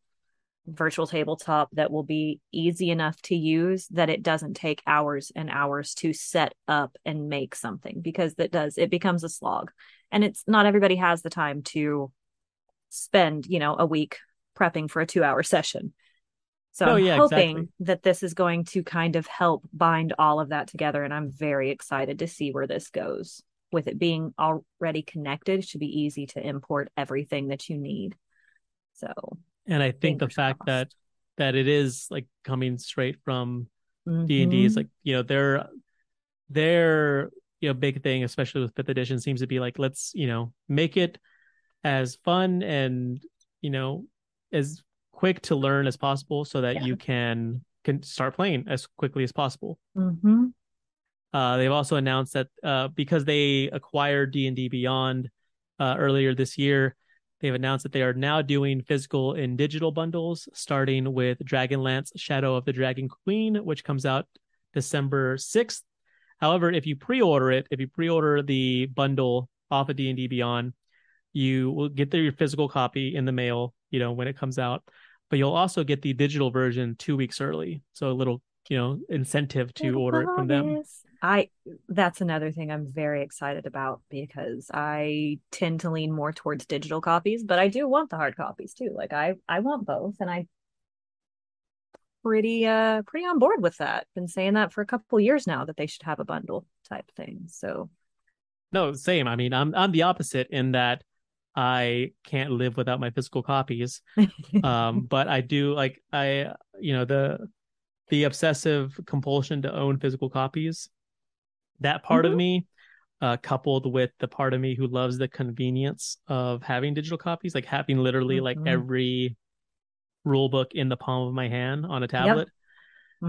virtual tabletop that will be easy enough to use that it doesn't take hours and hours to set up and make something because that does it becomes a slog. And it's not everybody has the time to spend you know a week prepping for a two hour session. So No, i'm yeah, hoping exactly. that this is going to kind of help bind all of that together and i'm very excited to see where this goes. With it being already connected it should be easy to import everything that you need. So and i think the fact crossed. that that it is like coming straight from D and D is like you know their their you know big thing, especially with fifth edition, seems to be like let's you know make it as fun and you know as quick to learn as possible, so that Yeah. you can can start playing as quickly as possible. Mhm. Uh, they've also announced that uh, because they acquired D and D Beyond uh, earlier this year, they've announced that they are now doing physical and digital bundles, starting with Dragonlance: Shadow of the Dragon Queen, which comes out December sixth. However, if you pre-order it, if you pre-order the bundle off of D and D Beyond, you will get your physical copy in the mail, you know, when it comes out. But you'll also get the digital version two weeks early, so a little, you know, incentive to order it from them. I that's another thing I'm very excited about because I tend to lean more towards digital copies, but I do want the hard copies too. Like I I want both and I pretty uh pretty on board with that. Been saying that for a couple years now that they should have a bundle type thing. So No, same. I mean, I'm I'm the opposite in that I can't live without my physical copies. Um, <laughs> but I do like I you know the the obsessive compulsion to own physical copies. That part of Mhm. me, uh, coupled with the part of me who loves the convenience of having digital copies, like having literally like Mhm. every rule book in the palm of my hand on a tablet.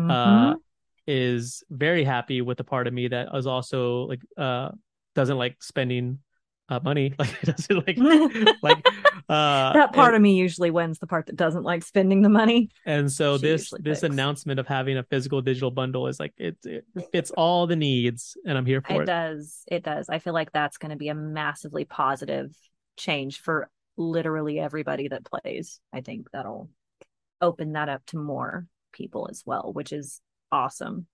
uh Mhm. is very happy with the part of me that is also like uh doesn't like spending uh money <laughs> like doesn't like <laughs> like uh that part and, of me usually wins the part that doesn't like spending the money. and so she this this picks. announcement of having a physical digital bundle is like it it fits all the needs and i'm here for It it, does. It does. I feel like that's going to be a massively positive change for literally everybody that plays. I think that'll open that up to more people as well, which is awesome.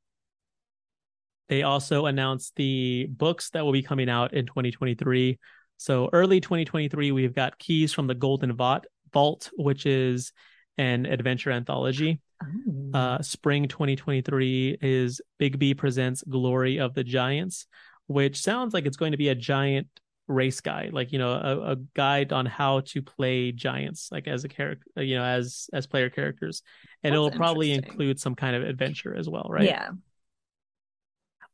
they also announced the books that will be coming out in 2023 so early 2023 we've got keys from the golden vault vault which is an adventure anthology Oh. uh, spring 2023 is Bigby presents Glory of the Giants, which sounds like it's going to be a giant race guide, like you know, a, a guide on how to play giants, like as a character, you know, as as player characters, and That's it'll probably include some kind of adventure as well, right? Yeah.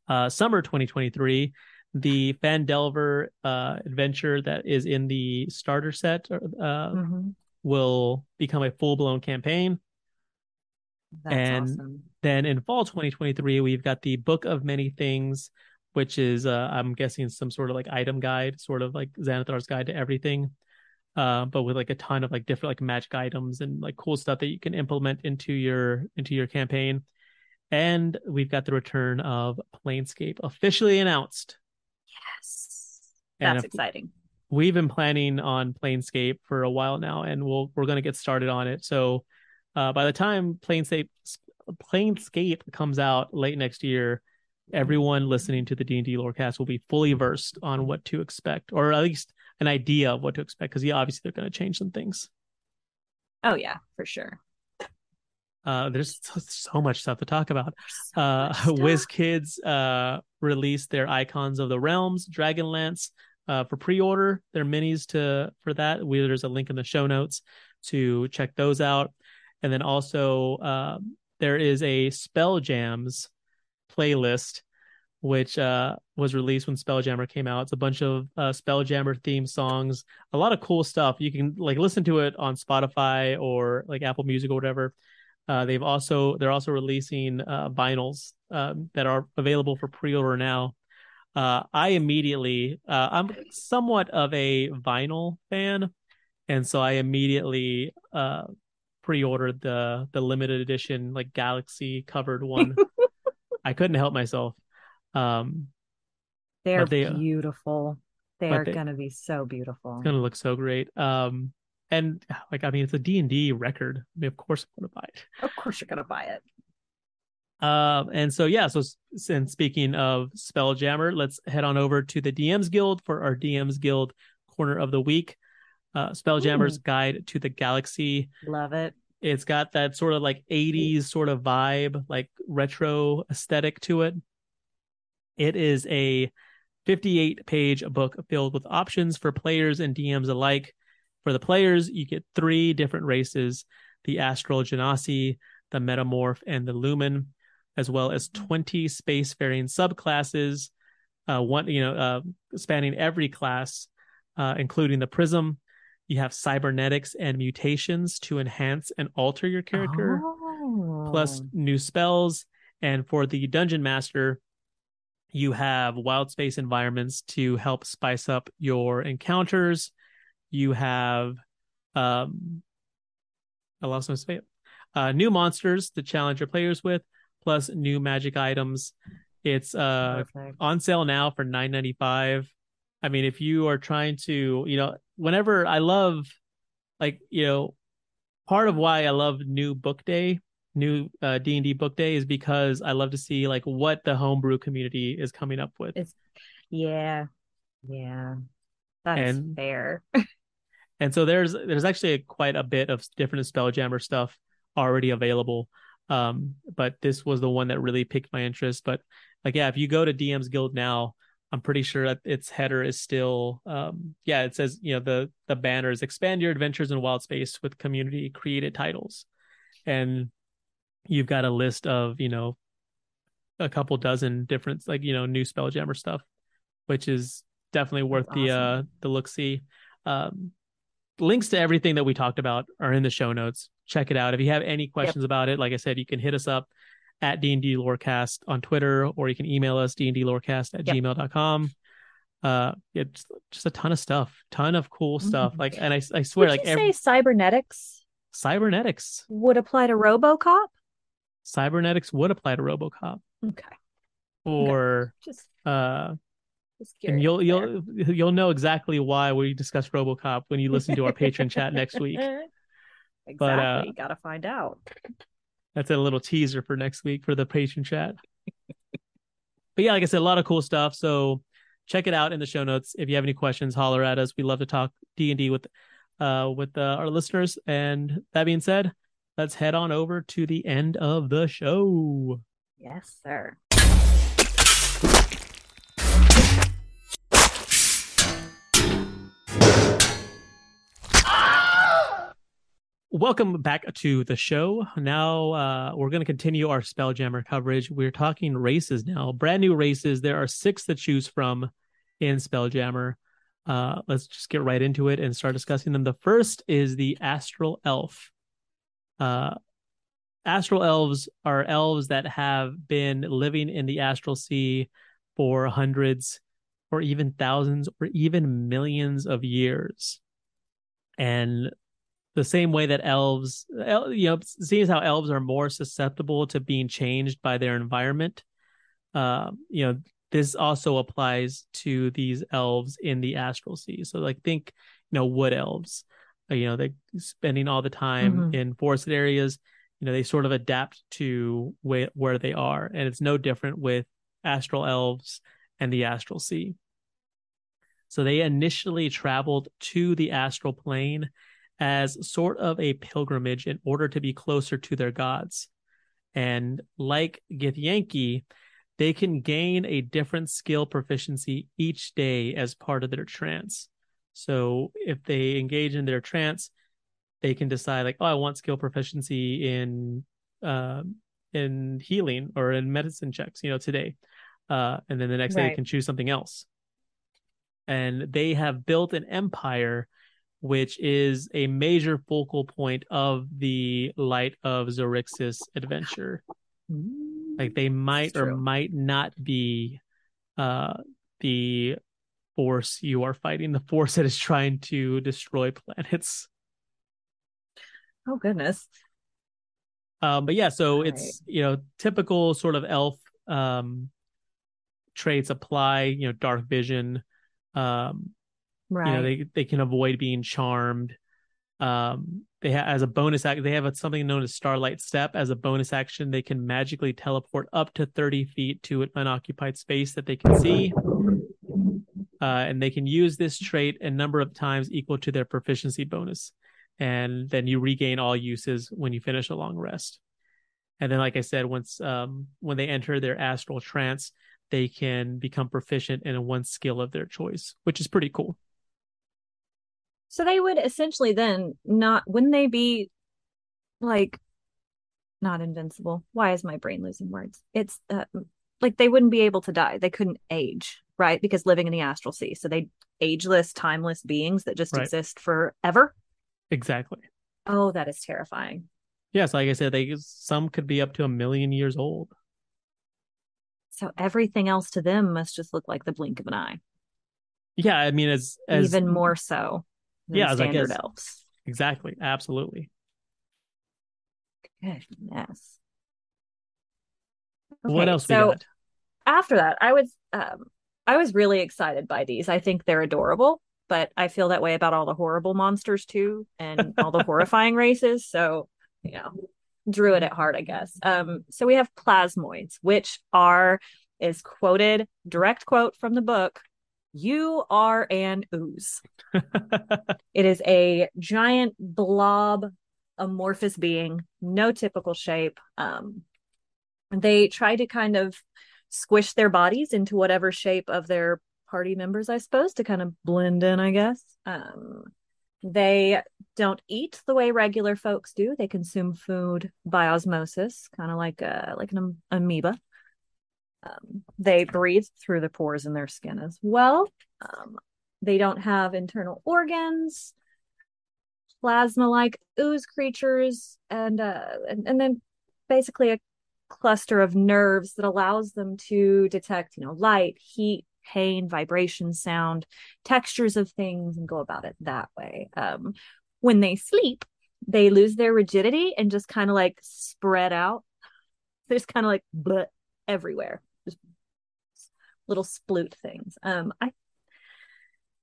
Uh, summer 2023, the Phandelver uh, adventure that is in the starter set uh, Mhm. will become a full blown campaign. That's And- awesome. Then in fall 2023, we've got the Book of Many Things, which is, uh, I'm guessing, some sort of like item guide, sort of like Xanathar's Guide to Everything, uh, but with like a ton of like different like magic items and like cool stuff that you can implement into your into your campaign. And we've got the return of Planescape officially announced. Yes. And That's exciting. we've been planning on Planescape for a while now, and we'll we're going to get started on it. So uh, by the time Planescape Planescape comes out late next year, everyone listening to the D and D Lorecast will be fully versed on what to expect, or at least an idea of what to expect. Because yeah, obviously they're going to change some things. Oh yeah, for sure. Uh, there's so, much stuff to talk about. So Uh, <laughs> stuff. WizKids uh released their Icons of the Realms Dragonlance uh for pre-order. Their minis to for that. We, there's a link in the show notes to check those out. And then also um, there is a Spell Jams playlist which uh was released when Spelljammer came out. It's a bunch of uh Spelljammer theme songs, a lot of cool stuff. You can like listen to it on Spotify or like Apple Music or whatever. Uh, they've also they're also releasing uh, vinyls um, that are available for pre-order now. Uh, I immediately uh, I'm somewhat of a vinyl fan, and so I immediately uh, pre-ordered the the limited edition like Galaxy covered one. <laughs> I couldn't help myself. Um, They're they- uh, beautiful. They are they- gonna be so beautiful. it's gonna look so great. Um, and like I mean, it's a D and D record. I mean, of course, I'm gonna buy it. Of course, you're gonna buy it. Um, and so yeah, so since speaking of Spelljammer, let's head on over to the DMs Guild for our DMs Guild corner of the week. Uh, Spelljammer's Guide to the Galaxy. Love it. It's got that sort of like 80s sort of vibe, like retro aesthetic to it. It is a 58 page book filled with options for players and DMs alike. For the players, you get three different races the Astral Genasi, the Metamorph, and the Lumen, as well as 20 spacefaring subclasses, uh, one, you know, uh, spanning every class, uh, including the Prism. You have cybernetics and mutations to enhance and alter your character plus Oh. new spells. And for the dungeon master, you have wild space environments to help spice up your encounters. You have um I lost my space. Uh new monsters to challenge your players with, plus new magic items. It's uh Perfect. on sale now for 9.95 i mean if you are trying to you know whenever i love like you know part of why i love new book day new uh, d&d book day is because i love to see like what the homebrew community is coming up with It's yeah, yeah. That is And- fair. <laughs> and so there's there's actually quite a bit of different spelljammer stuff already available. Um but this was the one that really piqued my interest. But like yeah if you go to dm's guild now i'm pretty sure that its header is still um yeah it says you know the the banners expand your adventures in wild space with community created titles. And you've got a list of you know a couple dozen different like you know new spelljammer stuff which is definitely worth That's the uh the look see um links to everything that we talked about are in the show notes. Check it out. If you have any questions about it, like I said, you can hit us up at D&D Lorecast on Twitter, or you can email us dndlorecast at Yep. gmail.com. Uh, it's just a ton of stuff, ton of cool stuff. Mhm. Like, and I, I swear, Would like you every, say cybernetics cybernetics, would apply to RoboCop? cybernetics would apply to RoboCop, Okay, or just uh, and you'll you'll <laughs> you'll know exactly why we discuss RoboCop when you listen to our patron chat next <laughs> week. exactly. But, uh, Gotta find out. That's a little teaser for next week for the patron chat. but yeah, like I said, a lot of cool stuff. So check it out in the show notes. If you have any questions, holler at us. We love to talk D and D with uh with uh, our listeners. And that being said, let's head on over to the end of the show. Yes, sir. Welcome back to the show. Now uh, we're going to continue our Spelljammer coverage. We're talking races now, brand new races. There are six to choose from in Spelljammer. Uh, let's just get right into it and start discussing them. The first is the Astral Elf. Uh, astral elves are elves that have been living in the astral sea for hundreds or even thousands or even millions of years. And the same way that elves, el- you know, seeing as how elves are more susceptible to being changed by their environment, uh, you know, this also applies to these elves in the astral sea. So, like, think, you know, wood elves, uh, you know, they're spending all the time Mhm. in forested areas. you know they sort of adapt to where where they are, and it's no different with astral elves and the astral sea. So they initially traveled to the astral plane as sort of a pilgrimage in order to be closer to their gods. And like Githyanki, they can gain a different skill proficiency each day as part of their trance. So if they engage in their trance, they can decide like, oh, I want skill proficiency in uh, in healing or in medicine checks, you know, today. Uh, and then the next right. day they can choose something else and they have built an empire which is a major focal point of the light of Xaryxis adventure. Like they might or might not be uh, the force you are fighting, the force that is trying to destroy <laughs> planets. Oh goodness. Um, but yeah, so All it's right. you know typical sort of elf um, traits apply. You know, dark vision, um, right. You know, they they can avoid being charmed. Um, they have as a bonus act they have a, something known as Starlight Step as a bonus action. They can magically teleport up to thirty feet to an unoccupied space that they can see. Uh, and they can use this trait a number of times equal to their proficiency bonus. And then you regain all uses when you finish a long rest. And then, like I said, once um, when they enter their astral trance, they can become proficient in a one skill of their choice, which is pretty cool. So they would essentially then not wouldn't they be like not invincible? Why is my brain losing words? It's uh, like they wouldn't be able to die. They couldn't age, right? Because living in the astral sea. So they ageless, timeless beings that just right. exist forever. Exactly. Oh, that is terrifying. Yes, like I said, they some could be up to a million years old. So everything else to them must just look like the blink of an eye. Yeah, I mean, as, as even more so. Yeah, standard elves. Exactly. Absolutely. Goodness. Okay, what else? So after that, I was um, I was really excited by these. I think they're adorable, but I feel that way about all the horrible monsters too, and all the <laughs> horrifying races. So you know, druid at heart, I guess. Um, so we have plasmoids, which are is quoted direct quote from the book. You are an ooze. <laughs> it is a giant blob amorphous being, no typical shape. Um, they try to kind of squish their bodies into whatever shape of their party members, I suppose, to kind of blend in, I guess. Um, they don't eat the way regular folks do. They consume food by osmosis, kind of like a like an amoeba. Um, they breathe through the pores in their skin as well. Um, they don't have internal organs, plasma-like ooze creatures, and, uh, and and then basically a cluster of nerves that allows them to detect, you know, light, heat, pain, vibration, sound, textures of things, and go about it that way. Um, when they sleep, they lose their rigidity and just kind of like spread out. They're just kind of like but everywhere, little sploot things. Um, I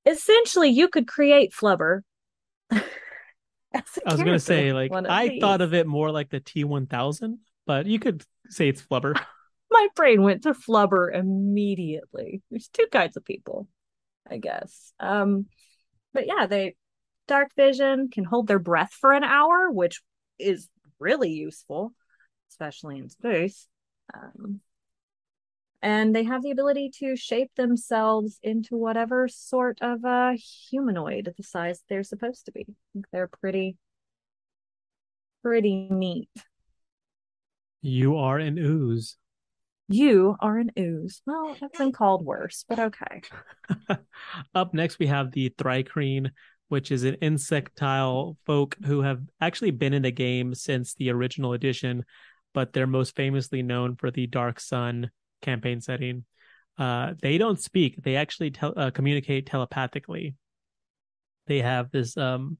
essentially you could create flubber. <laughs> I was gonna say, like, I these. thought of it more like the T one thousand, but you could say it's flubber. <laughs> my brain went to flubber immediately. There's two kinds of people, I guess. Um, but yeah, they dark vision can hold their breath for an hour, which is really useful, especially in space. Um, and they have the ability to shape themselves into whatever sort of a humanoid the size they're supposed to be. they're pretty, pretty neat. You are an ooze. You are an ooze. Well, that's been called worse, but okay. <laughs> Up next, we have the Thri-kreen, which is an insectile folk who have actually been in the game since the original edition, but they're most famously known for the Dark Sun campaign setting. Uh, they don't speak; they actually uh, communicate telepathically. They have this um,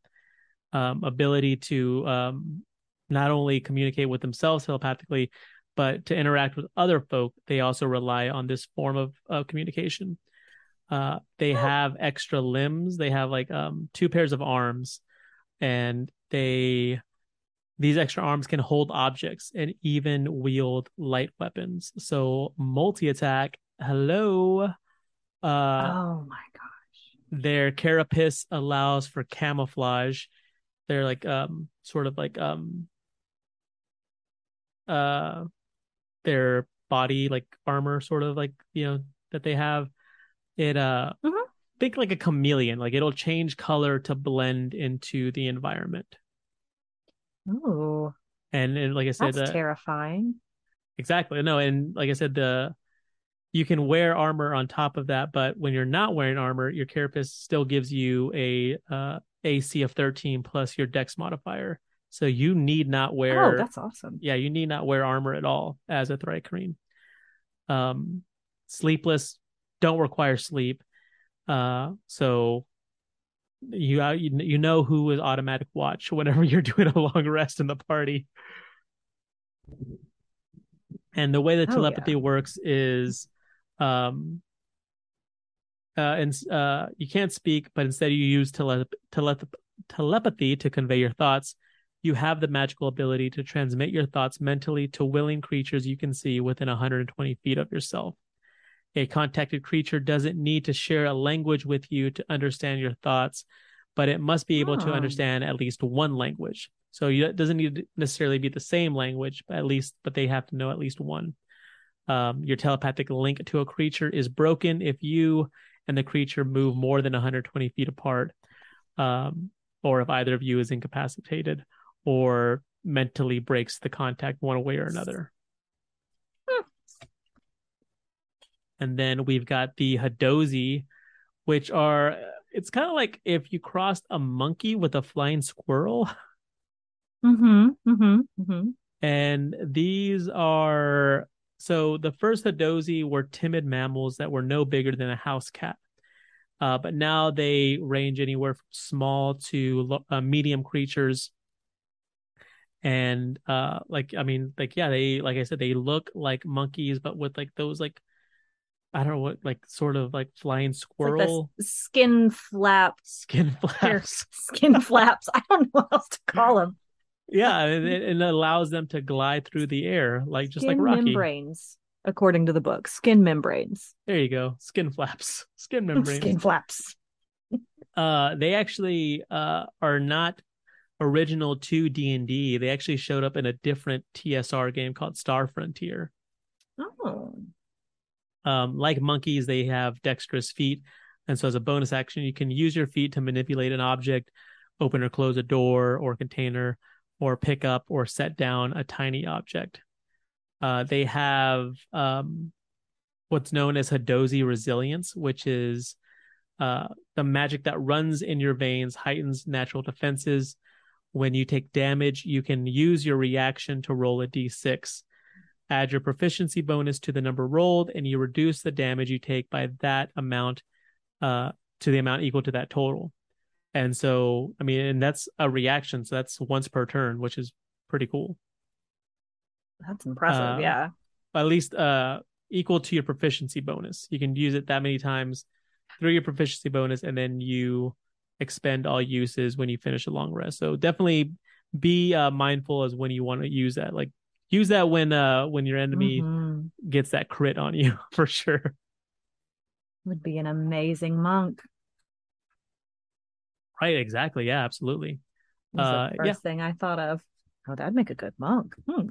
um, ability to um, not only communicate with themselves telepathically, but to interact with other folk, they also rely on this form of, of communication. Uh, they have extra limbs. They have like um, two pairs of arms, and they These extra arms can hold objects and even wield light weapons. So multi attack. Hello. Uh, oh my gosh. their carapace allows for camouflage. They're like um sort of like um uh their body like armor sort of like you know that they have. It uh Mhm. think like a chameleon, like it'll change color to blend into the environment. Ooh, And and like I said, that's uh, terrifying. Exactly. No, and like I said, the you can wear armor on top of that, but when you're not wearing armor, your carapace still gives you a uh, AC of 13 plus your Dex modifier. So you need not wear. Oh, that's awesome. yeah, you need not wear armor at all as a Thri-kreen. Um, sleepless don't require sleep. Uh, so you uh, you you know who is automatic watch whenever <laughs> you're doing a long rest in the party. And the way that Oh, telepathy works is, um, uh, and uh, you can't speak, but instead you use tele- tele- telepathy to convey your thoughts. You have the magical ability to transmit your thoughts mentally to willing creatures you can see within 120 feet of yourself. A contacted creature doesn't need to share a language with you to understand your thoughts, but it must be able to Oh. understand at least one language. So you, it doesn't need to necessarily be the same language, but at least, but they have to know at least one. Um, your telepathic link to a creature is broken if you and the creature move more than 120 feet apart, um, or if either of you is incapacitated or mentally breaks the contact one way or another. And then we've got the Hadozi, which are it's kind of like if you crossed a monkey with a flying squirrel. <laughs> Mm-hmm. Mm-hmm. Mm-hmm. And these are so the first Hadozi were timid mammals that were no bigger than a house cat. Uh, but now they range anywhere from small to uh, medium creatures. And uh, like I mean, like yeah, they like I said, they look like monkeys, but with like those like I don't know what like sort of like flying It's like squirrel skin flaps skin <laughs> flaps. <laughs> skin flaps. I don't know what else to call <laughs> them. Yeah, and it, it allows them to glide through the air like just like Rocky. membranes, according to the book. Skin membranes. There you go, skin flaps, skin membranes. Skin flaps. uh they actually uh are not original to D&D. They actually showed up in a different TSR game called Star Frontier. Oh. Um like monkeys, they have dexterous feet, and so as a bonus action you can use your feet to manipulate an object, open or close a door or container or pick up or set down a tiny object. Uh they have um what's known as Hadozi resilience, which is uh, the magic that runs in your veins heightens natural defenses. When you take damage, you can use your reaction to roll a d6. Add your proficiency bonus to the number rolled, and you reduce the damage you take by that amount uh, to the amount equal to that total. And so, I mean, and that's a reaction. So that's once per turn, which is pretty cool. That's impressive. Uh, yeah. at least uh equal to your proficiency bonus. You can use it that many times through your proficiency bonus, and then you expend all uses when you finish a long rest. So definitely be uh, mindful as when you want to use that. Like use that when uh when your enemy Mhm. gets that crit on you <laughs> for sure. Would be an amazing monk. Right? Exactly. Yeah. Absolutely. Uh, the yeah. first thing I thought of. Oh, that'd make a good monk. Hmm.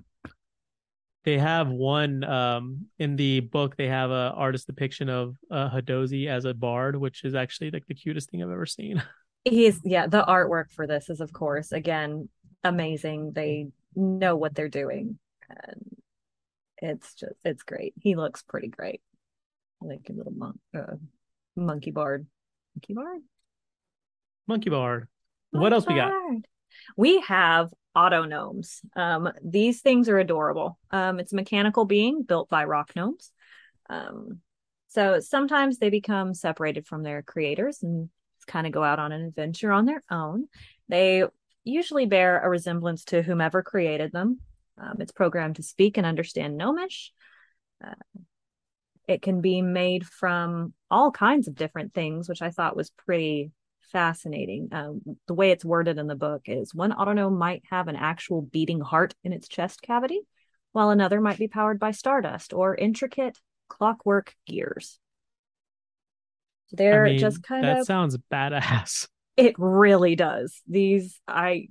They have one um in the book. They have a artist depiction of uh, Hadozi as a bard, which is actually like the cutest thing I've ever seen. <laughs> He's yeah, the artwork for this is of course again amazing. They know what they're doing. And it's just it's great. He looks pretty great. Like a little monk uh, monkey bard. Monkey bard? Monkey bard. What else we got? We have autognomes. Um, these things are adorable. Um, it's a mechanical being built by rock gnomes. Um, so sometimes they become separated from their creators and kind of go out on an adventure on their own. They usually bear a resemblance to whomever created them. Um, it's programmed to speak and understand gnomish. Uh, it can be made from all kinds of different things, which I thought was pretty fascinating. Um, the way it's worded in the book is one autognome might have an actual beating heart in its chest cavity, while another might be powered by stardust or intricate clockwork gears. They're I mean, just kind that of That sounds badass. <laughs> it really does. These I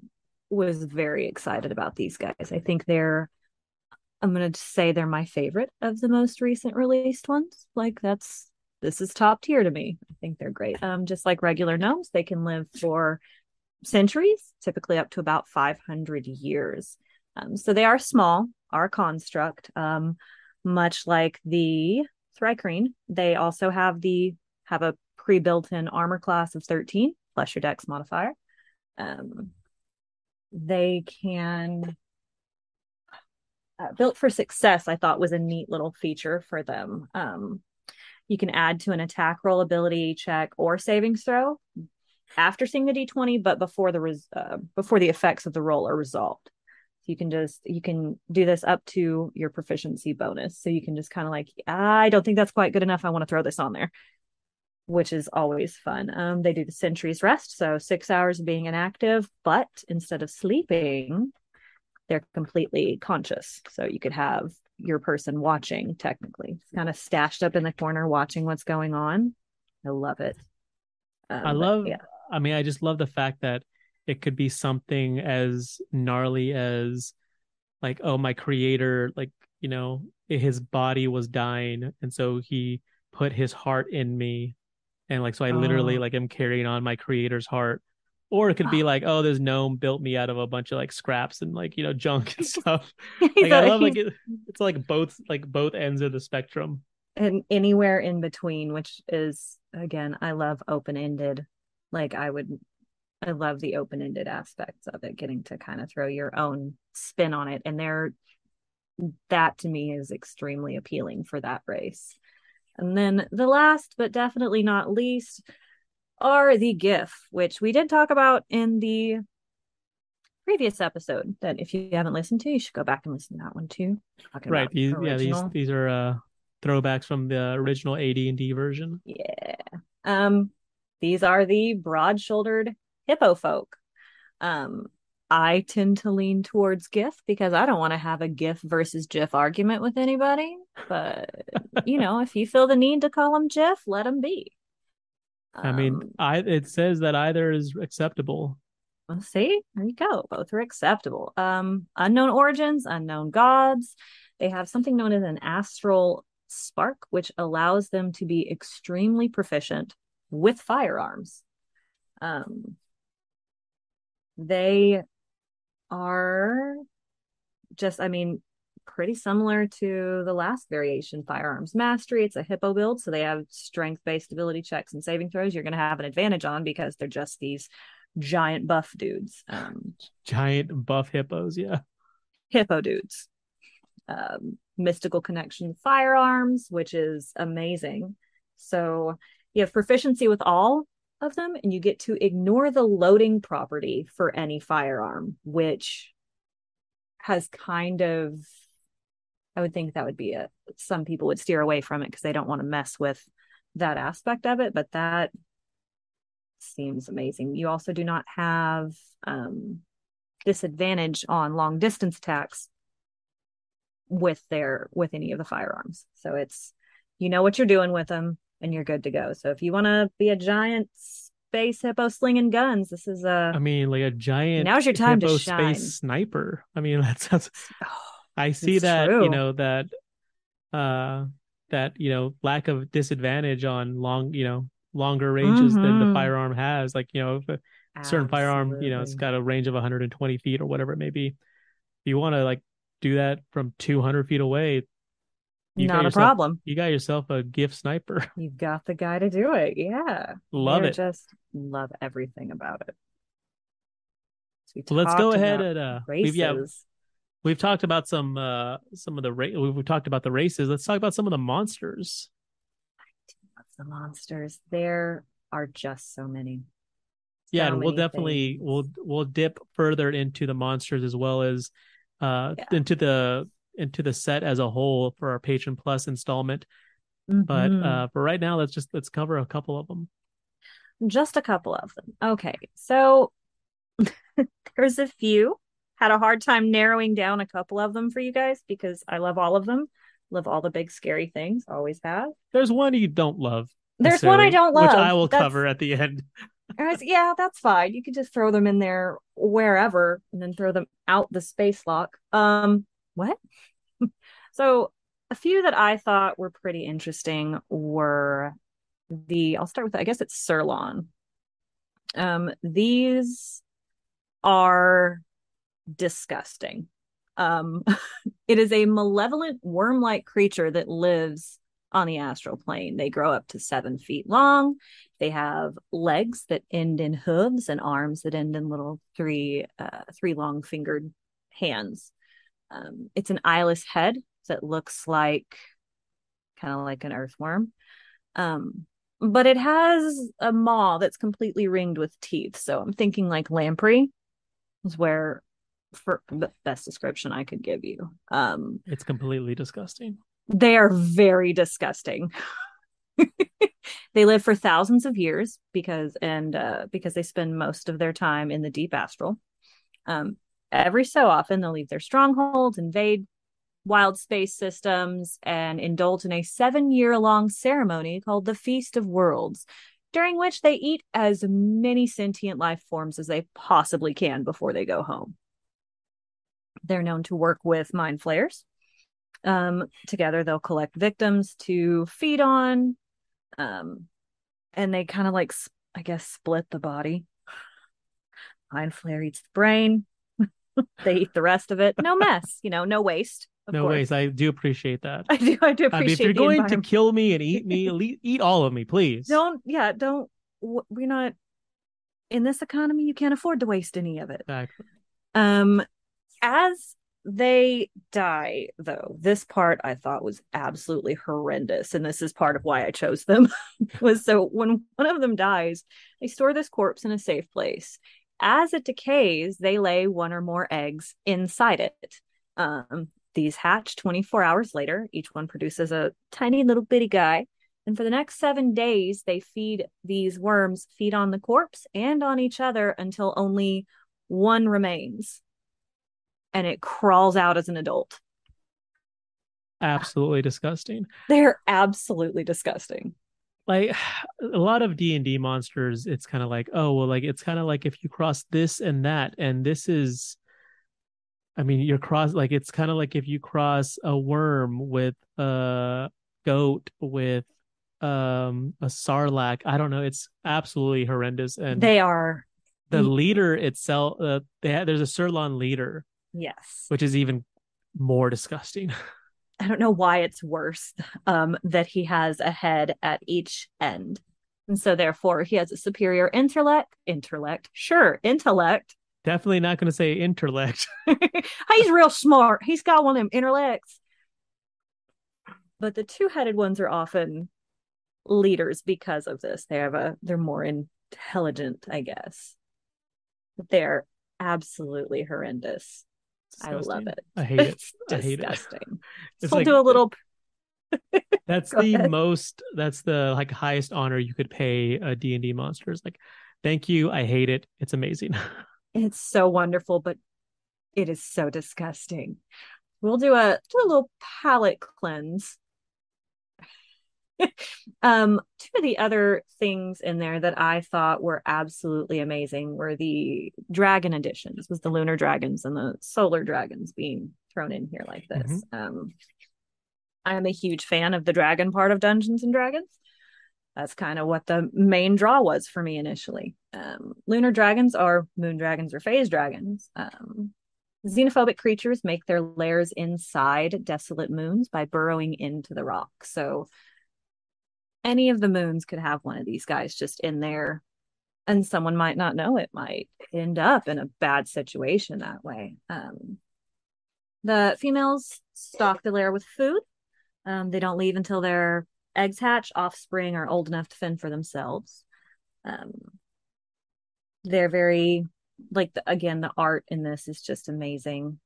was very excited about these guys. I think they're I'm going to say they're my favorite of the most recent released ones. Like that's this is top tier to me. I think they're great. Um just like regular gnomes, they can live for centuries, typically up to about 500 years. Um, so they are small, are construct. Um, much like the Thri-kreen, they also have the have a pre-built-in armor class of 13 plus your dex modifier. Um, they can uh, built for success i thought was a neat little feature for them. Um, you can add to an attack roll ability check or savings throw after seeing the d20 but before the res- uh, before the effects of the roll are resolved. So you can just you can do this up to your proficiency bonus. So you can just kind of like i don't think that's quite good enough. I want to throw this on there which is always fun. Um, they do the sentry's rest so six hours of being inactive but instead of sleeping they're completely conscious. So you could have your person watching technically. It's kind of stashed up in the corner watching what's going on. I love it. Um, I but love yeah. I mean, I just love the fact that it could be something as gnarly as like, oh, my creator, like, you know, his body was dying, and so he put his heart in me. And like, so I literally Oh. like am carrying on my creator's heart. Or it could be ah. like, oh, this gnome built me out of a bunch of like scraps and like, you know, junk and <laughs> stuff. Like I love like it, it's like both like both ends of the spectrum. and anywhere in between which is again i love open-ended like i would i love the open-ended aspects of it getting to kind of throw your own spin on it and there that to me is extremely appealing for that race and then the last but definitely not least are the giff which we did talk about in the previous episode that if you haven't listened to you should go back and listen to that one too Right. These yeah, these these are uh throwbacks from the original AD&D version. Yeah. Um, these are the broad-shouldered hippo folk. Um, I tend to lean towards GIF because I don't want to have a GIF versus GIF argument with anybody. But you know, if you feel the need to call them GIF, let them be. I mean, Um, I it says that either is acceptable. well, see, there you go. Both are acceptable. Um, unknown origins, unknown gods. They have something known as an astral spark, which allows them to be extremely proficient with firearms. Um, they are just, I mean, pretty similar to the last variation, firearms mastery. It's a hippo build, so they have strength-based ability checks and saving throws. You're going to have an advantage on because they're just these giant buff dudes. Um, Giant buff hippos, yeah. hippo dudes. Um, mystical connection firearms, which is amazing. So you have proficiency with all of them, and you get to ignore the loading property for any firearm, which has kind of, I would think that would be a, some people would steer away from it because they don't want to mess with that aspect of it, but that seems amazing. You also do not have um, disadvantage on long distance attacks with their with any of the firearms. So it's you know what you're doing with them and you're good to go. So if you want to be a giant space hippo slinging guns, this is a I mean, like a giant Now's your time to shine. space sniper. I mean, <laughs> that sounds oh, <sighs> I see that, true. you know, that uh that, you know, lack of disadvantage on long, you know, longer ranges than the Mhm. firearm has. Like, you know, if a certain firearm, you know, it's got a range of 120 feet or whatever it may be. If you want to like do that from 200 feet away, you not a yourself- problem. you got yourself a giff sniper. <laughs> You've got the guy to do it. Yeah. Love They're it. Just love everything about it. So we So let's go ahead and uh races. we've yeah we've talked about some uh some of the ra- we've, talked about the races. Let's talk about some of the monsters. The monsters. There are just so many. yeah, So we'll many definitely things. we'll we'll dip further into the monsters as well as uh Yeah. into the into the set as a whole for our patron plus installment. But Mhm. uh for right now let's just let's cover a couple of them. Just a couple of them. Okay. So <laughs> there's a few. Had a hard time narrowing down a couple of them for you guys because I love all of them. Love all the big scary things. Always have. There's one you don't love. There's one I don't love. Which I will That's- cover at the end. <laughs> Was- yeah, that's fine. You could just throw them in there wherever and then throw them out the space lock. Um, what? <laughs> so a few that I thought were pretty interesting were the I'll start with I guess it's Psurlon. Um, these are disgusting. Um, <laughs> it is a malevolent worm-like creature that lives on the astral plane. They grow up to seven feet long. They have legs that end in hooves and arms that end in little three uh, three long fingered hands. Um, it's an eyeless head that looks like kind of like an earthworm. Um, but it has a maw that's completely ringed with teeth. So I'm thinking like lamprey is where for the best description I could give you. Um, It's completely disgusting. they are very disgusting. <laughs> they live for thousands of years because and uh, because they spend most of their time in the deep astral. Um, every so often they'll leave their strongholds, invade wild space systems, and indulge in a seven-year-long ceremony called the Feast of Worlds, during which they eat as many sentient life forms as they possibly can before they go home. They're known to work with mind flayers. Um, together, they'll collect victims to feed on, um, and they kind of like, I guess, split the body. Mind flayer eats the brain. They eat the rest of it. No mess, you know, no waste. Of no course. ways. I do appreciate that. <laughs> I do. I do I mean, appreciate. if you're going to kill me and eat me, <laughs> eat all of me, please. don't, yeah, don't. We're not in this economy. You can't afford to waste any of it. Exactly. Um, as they die, though, this part I thought was absolutely horrendous, and this is part of why I chose them. <laughs> was so when one of them dies, they store this corpse in a safe place. As it decays, they lay one or more eggs inside it. Um, these hatch 24 hours later. Each one produces a tiny little bitty guy. And for the next seven days, they feed these worms, feed on the corpse and on each other until only one remains. And it crawls out as an adult. Absolutely disgusting. They're absolutely disgusting. Like <sighs> a lot of D and D monsters, it's kind of like, oh well, like it's kind of like if you cross this and that, and this is, I mean, you're cross like it's kind of like if you cross a worm with a goat with um a sarlacc. I don't know. It's absolutely horrendous, and They are, the leader itself, uh, they ha- there's a Psurlon leader, yes. which is even more disgusting. <laughs> I don't know why it's worse um, that he has a head at each end. And so therefore he has a superior intellect, intellect, sure, intellect. Definitely not going to say intellect. <laughs> <laughs> He's real smart. He's got one of them intellects. But the two-headed ones are often leaders because of this. They have a they're more intelligent, I guess. But they're absolutely horrendous. I love it. I hate it. It's <laughs> I hate it. disgusting. <laughs> It's we'll like- do a little <laughs> That's the ahead. most. That's the like highest honor you could pay a D and D monster. Is like, thank you. I hate it. It's amazing. It's so wonderful, but it is so disgusting. We'll do a do a little palate cleanse. <laughs> um, two of the other things in there that I thought were absolutely amazing were the dragon editions, was the lunar dragons and the solar dragons being thrown in here like this. Um, I am a huge fan of the dragon part of Dungeons and Dragons that's kind of what the main draw was for me initially. Um, lunar dragons are moon dragons or phase dragons. Um, xenophobic creatures make their lairs inside desolate moons by burrowing into the rock. So any of the moons could have one of these guys just in there, and someone might not know it, might end up in a bad situation that way. Um, the females stock the lair with food. Um, they don't leave until their eggs hatch, offspring are old enough to fend for themselves. Um, they're very like the, again the art in this is just amazing.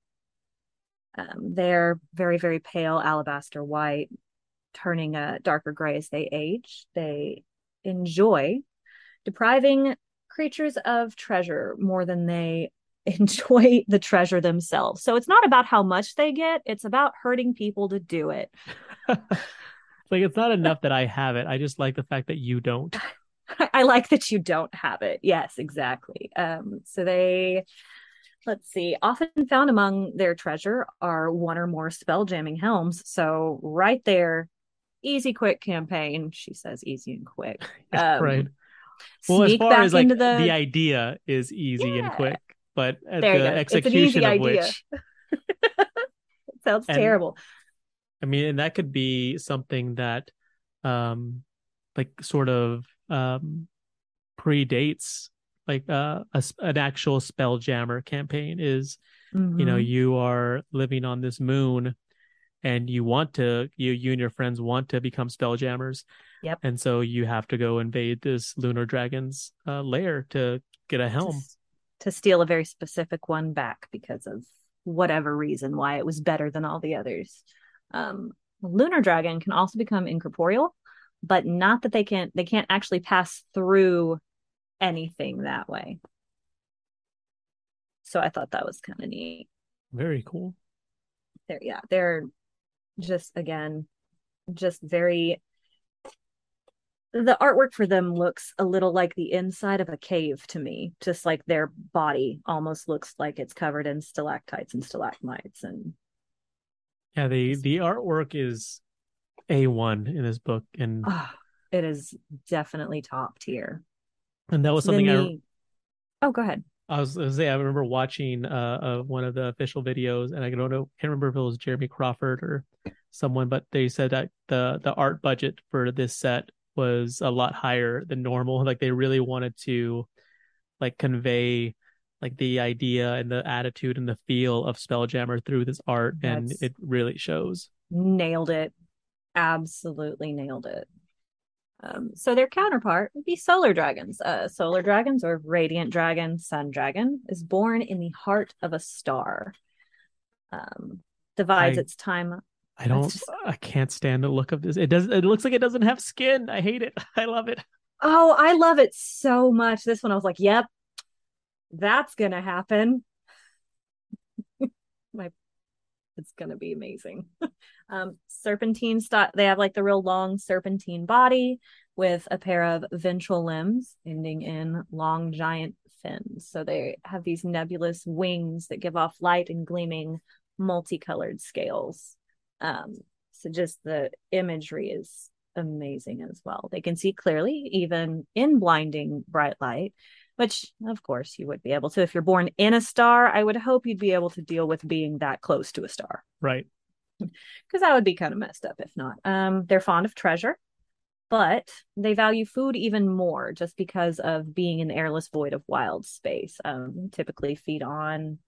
Um, they're very very pale alabaster white, turning a darker gray as they age. They enjoy depriving creatures of treasure more than they <laughs> enjoy the treasure themselves. So it's not about how much they get, it's about hurting people to do it. <laughs> like it's not enough that I have it. I just like the fact that you don't. <laughs> I like that you don't have it. Yes, exactly. Um, so they let's see, often found among their treasure are one or more spell jamming helms. So right there, easy quick campaign. She says easy and quick. <laughs> Yeah, Um, right. Well, as far as like the... the, idea is easy and quick, but at There the go. It's an execution of idea. which, <laughs> sounds and- terrible. I mean, and that could be something that, um, like sort of um, predates like uh, a, an actual spelljammer campaign. Is you know Mhm. you are living on this moon, and you want to you you and your friends want to become spelljammers. Yep. And so you have to go invade this lunar dragon's uh, lair to get a helm. s- to steal a very specific one back because of whatever reason why it was better than all the others. Um, lunar dragon can also become incorporeal, but not that they can't they can't actually pass through anything that way. So I thought that was kind of neat. Very cool. They're yeah, they're just again just very the artwork for them looks a little like the inside of a cave to me. Just like their body almost looks like it's covered in stalactites and stalagmites and Yeah, the the artwork is a one in this book, and ah, it is definitely top tier. And that was something I oh go ahead I was gonna say I remember watching uh, uh one of the official videos, and I don't know, can't remember if it was Jeremy Crawford or someone, but they said that the the art budget for this set was a lot higher than normal. <laughs> Like they really wanted to like convey like the idea and the attitude and the feel of Spelljammer through this art, and it really shows. nailed it absolutely nailed it um, so their counterpart would be solar dragons uh, solar dragons or radiant dragon sun dragon is born in the heart of a star um, divides I- its time I don't, just- I can't stand the look of this. It does. It looks like it doesn't have skin. I hate it. <laughs> I love it. oh i love it so much this one i was like yep that's gonna happen my it's gonna be amazing. <laughs> Um serpentine st- they have like the real long serpentine body with a pair of ventral limbs ending in long giant fins. So they have these nebulous wings that give off light and gleaming multicolored scales. Um so just the imagery is amazing as well. They can see clearly even in blinding bright light which of course you would be able to if you're born in a star i would hope you'd be able to deal with being that close to a star Right. because that would be kind of messed up if not um they're fond of treasure but they value food even more just because of being in an airless void of wild space um typically feed on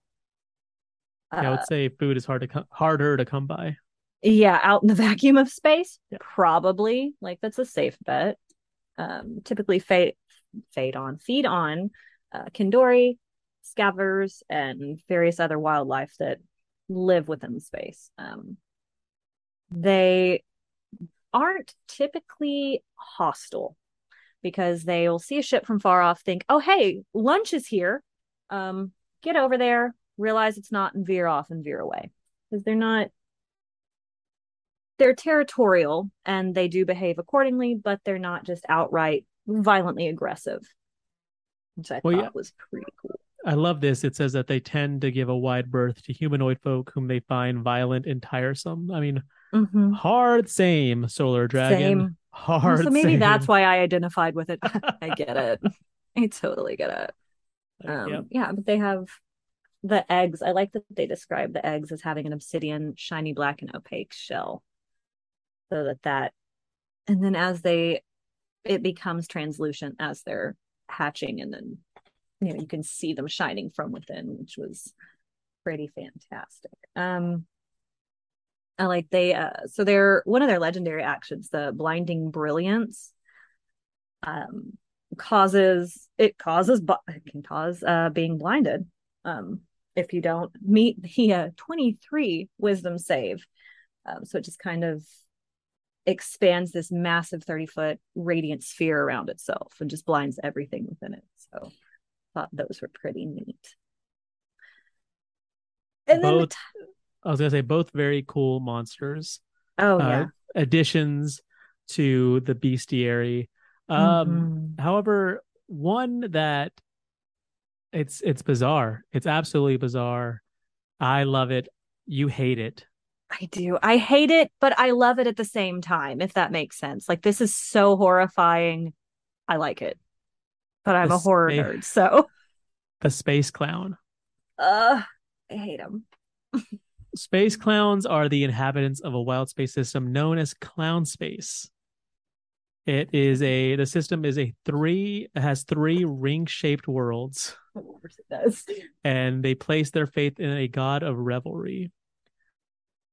Yeah, I uh, would say food is hard to come, harder to come by. yeah out in the <laughs> vacuum of space Yeah. probably like that's a safe bet um typically fade fade on feed on uh, kindori scavvers and various other wildlife that live within the space. Um they aren't typically hostile because they will see a ship from far off think oh hey lunch is here. Um get over there realize it's not and veer off and veer away. Because they're not they're territorial and they do behave accordingly, but they're not just outright violently aggressive, which I Well, thought yeah. was pretty cool. I love this. It says that they tend to give a wide berth to humanoid folk whom they find violent and tiresome. I mean, Mhm. hard same solar dragon. Same. Hard. so maybe same. that's why I identified with it. <laughs> I get it. I totally get it. Um, Yep. Yeah, but they have the eggs. I like that they describe the eggs as having an obsidian, shiny black, and opaque shell, so that that, and then as they, it becomes translucent as they're hatching, and then you know you can see them shining from within, which was pretty fantastic. Um, I like they uh so they're one of their legendary actions, the blinding brilliance. Um, causes it causes it can cause uh being blinded um if you don't meet the uh, 23 wisdom save um so it just kind of expands this massive 30 foot radiant sphere around itself and just blinds everything within it. So thought those were pretty neat. And both, then I was gonna say both very cool monsters. Oh uh, yeah. Additions to the bestiary. Um mm-hmm. however, one that it's it's bizarre. It's absolutely bizarre. I love it. You hate it. I do. I hate it, but I love it at the same time, if that makes sense. Like this is so horrifying. I like it. But I'm a horror nerd, so the space clown. Uh I hate him. <laughs> space clowns are the inhabitants of a wild space system known as clown space. It is a the system is a three has three ring-shaped worlds. Of course it does. And they place their faith in a god of revelry.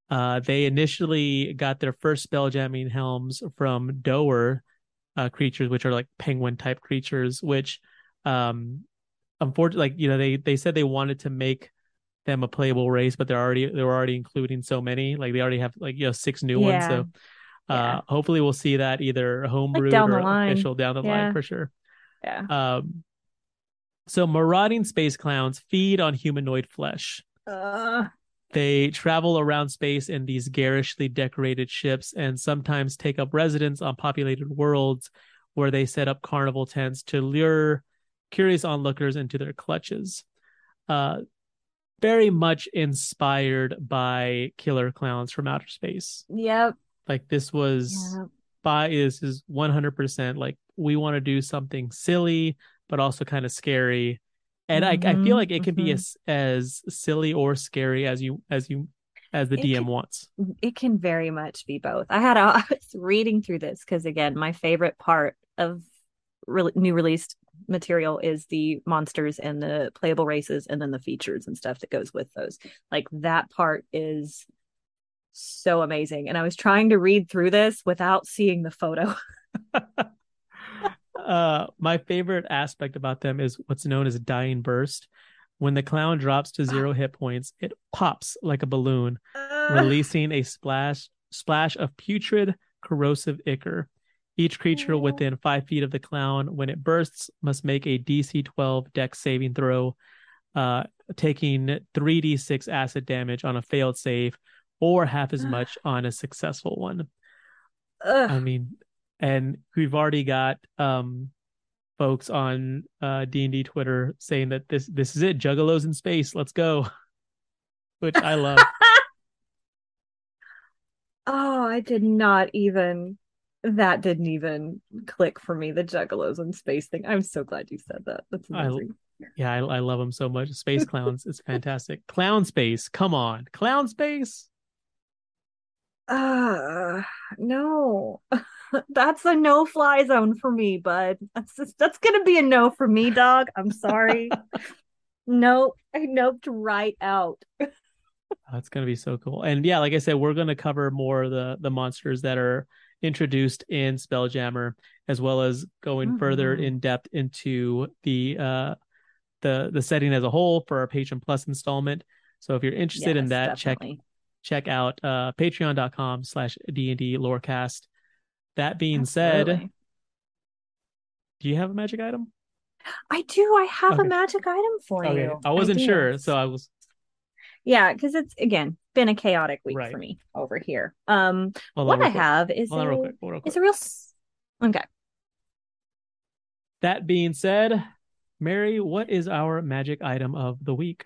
Uh, they initially got their first spelljamming helms from Dohwar uh, creatures, which are like penguin type creatures, which um unfortunately like you know they they said they wanted to make them a playable race, but they're already they're already including so many. Like they already have like you know six new yeah. ones. So uh yeah. hopefully we'll see that either homebrew like or official down the yeah. line for sure. Yeah. Um so marauding space clowns feed on humanoid flesh. Uh they travel around space in these garishly decorated ships and sometimes take up residence on populated worlds where they set up carnival tents to lure curious onlookers into their clutches. Uh, very much inspired by killer clowns from outer space. Yep. Like this was yep. by this is 100% like we want to do something silly but also kind of scary and mm-hmm, I, I feel mm-hmm, like it can mm-hmm. be as as silly or scary as you as you as the it DM can, wants. It can very much be both. I had a, <laughs> I was reading through this because again, my favorite part of re- new released material is the monsters and the playable races, and then the features and stuff that goes with those. Like that part is so amazing. And I was trying to read through this without seeing the photo. <laughs> uh, my favorite aspect about them is what's known as dying burst. When the clown drops to zero hit points, it pops like a balloon, uh... releasing a splash splash of putrid, corrosive ichor. Each creature within five feet of the clown, when it bursts, must make a DC 12 Dex saving throw, uh, taking 3d6 acid damage on a failed save, or half as <sighs> much on a successful one. Ugh. I mean, and we've already got um folks on uh D&D Twitter saying that this this is it juggalos in space let's go <laughs> which I love <laughs> Oh, I did not even that didn't even click for me the juggalos in space thing. I'm so glad you said that. That's amazing. I, yeah, I, I love them so much. Space clowns, it's fantastic. Clown space, come on, clown space. Uh no. <laughs> <laughs> that's a no fly zone for me, bud. That's just, that's gonna be a no for me, dog. I'm sorry. <laughs> nope, I noped right out. <laughs> that's gonna be so cool. And yeah, like I said, we're gonna cover more of the the monsters that are introduced in Spelljammer, as well as going mm-hmm. further in depth into the uh the the setting as a whole for our Patron Plus installment. So if you're interested yes, in that, definitely. check check out uh patreon.com slash D&D lorecast that being Absolutely. said, do you have a magic item? I do. I have okay. a magic item for okay. you. I wasn't I sure, so I was. Yeah, because it's again been a chaotic week right. for me over here. Um, Hold what I have is a, real quick, real is a real. Okay. That being said, Mary, what is our magic item of the week?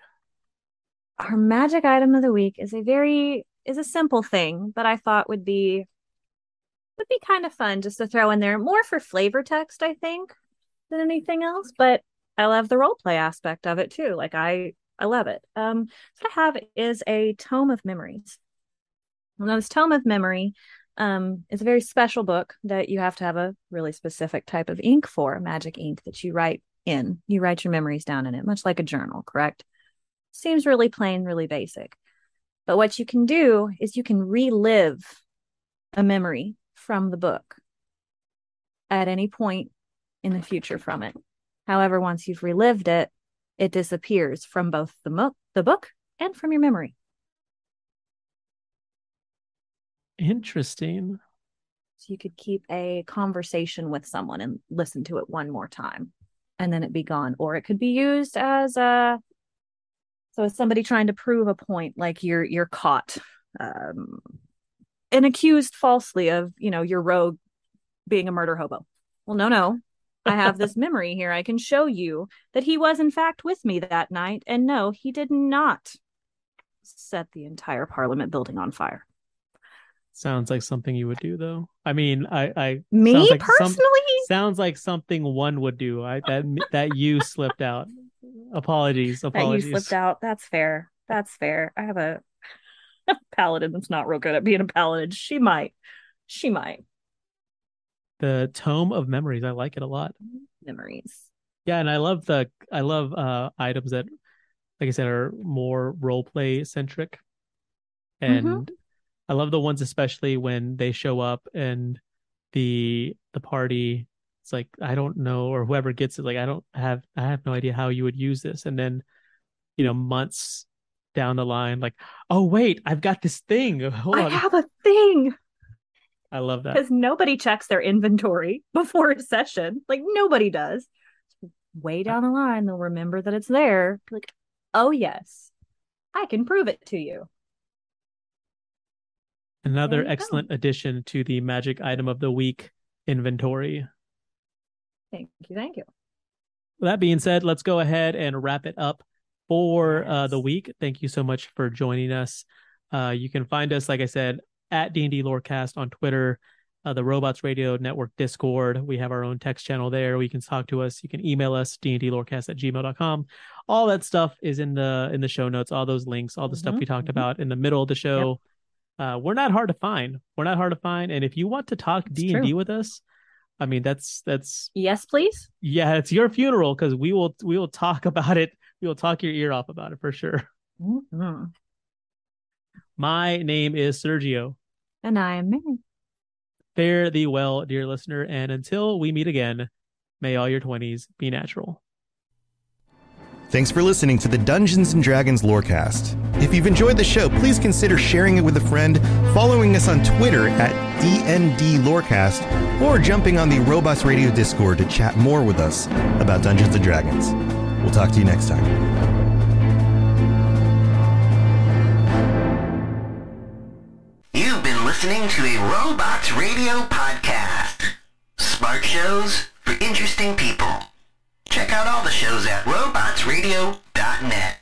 Our magic item of the week is a very is a simple thing, but I thought would be would be kind of fun just to throw in there more for flavor text, I think, than anything else. But I love the role play aspect of it too. Like I I love it. Um what I have is a tome of memories. Now this tome of memory um is a very special book that you have to have a really specific type of ink for, magic ink that you write in. You write your memories down in it, much like a journal, correct? Seems really plain, really basic. But what you can do is you can relive a memory from the book at any point in the future from it. However, once you've relived it, it disappears from both the, mo- the book and from your memory. Interesting. So you could keep a conversation with someone and listen to it one more time and then it be gone. Or it could be used as a so as somebody trying to prove a point, like you're you're caught um and accused falsely of, you know, your rogue being a murder hobo. Well, no, no. I have this <laughs> memory here. I can show you that he was in fact with me that night. And no, he did not set the entire parliament building on fire. Sounds like something you would do, though. I mean, I, I me sounds like personally some, sounds like something one would do. I that that you slipped out. Apologies, <laughs> apologies. That you slipped out. That's fair. That's fair. I have a, a <laughs> paladin that's not real good at being a paladin. She might. She might. The tome of memories. I like it a lot. Memories. Yeah, and I love the I love uh items that, like I said, are more role play centric, and. Mm-hmm I love the ones especially when they show up and the the party it's like I don't know or whoever gets it like I don't have I have no idea how you would use this and then you know months down the line like oh wait I've got this thing <laughs> Hold I on. have a thing I love that because nobody checks their inventory <laughs> before a session like nobody does way down the line they'll remember that it's there like oh yes I can prove it to you Another excellent go. addition to the magic item of the week inventory. Thank you. Thank you. that being said, let's go ahead and wrap it up for uh, the week. Thank you so much for joining us. Uh, you can find us, like I said, at D&D Lorecast on Twitter, uh, the Robots Radio Network Discord. We have our own text channel there. We can talk to us. You can email us, dndlorecast at gmail.com. All that stuff is in the in the show notes, all those links, all the mm-hmm, stuff we talked mm-hmm. about in the middle of the show. Yep uh, we're not hard to find. We're not hard to find. And if you want to talk D and D with us, I mean that's that's yes, please. Yeah, it's your funeral because we will we will talk <laughs> about it. We will talk your ear off about it for sure. Mm-hmm. My name is Sergio, and I am Mary. Fare thee well, dear listener, and until we meet again, may all your twenties be natural. Thanks for listening to the Dungeons and Dragons Lorecast. If you've enjoyed the show, please consider sharing it with a friend, following us on Twitter at DND Lorecast, or jumping on the Robots Radio Discord to chat more with us about Dungeons and Dragons. We'll talk to you next time. You've been listening to a Robots Radio podcast. Smart shows for interesting people. Check out all the shows at robotsradio.net.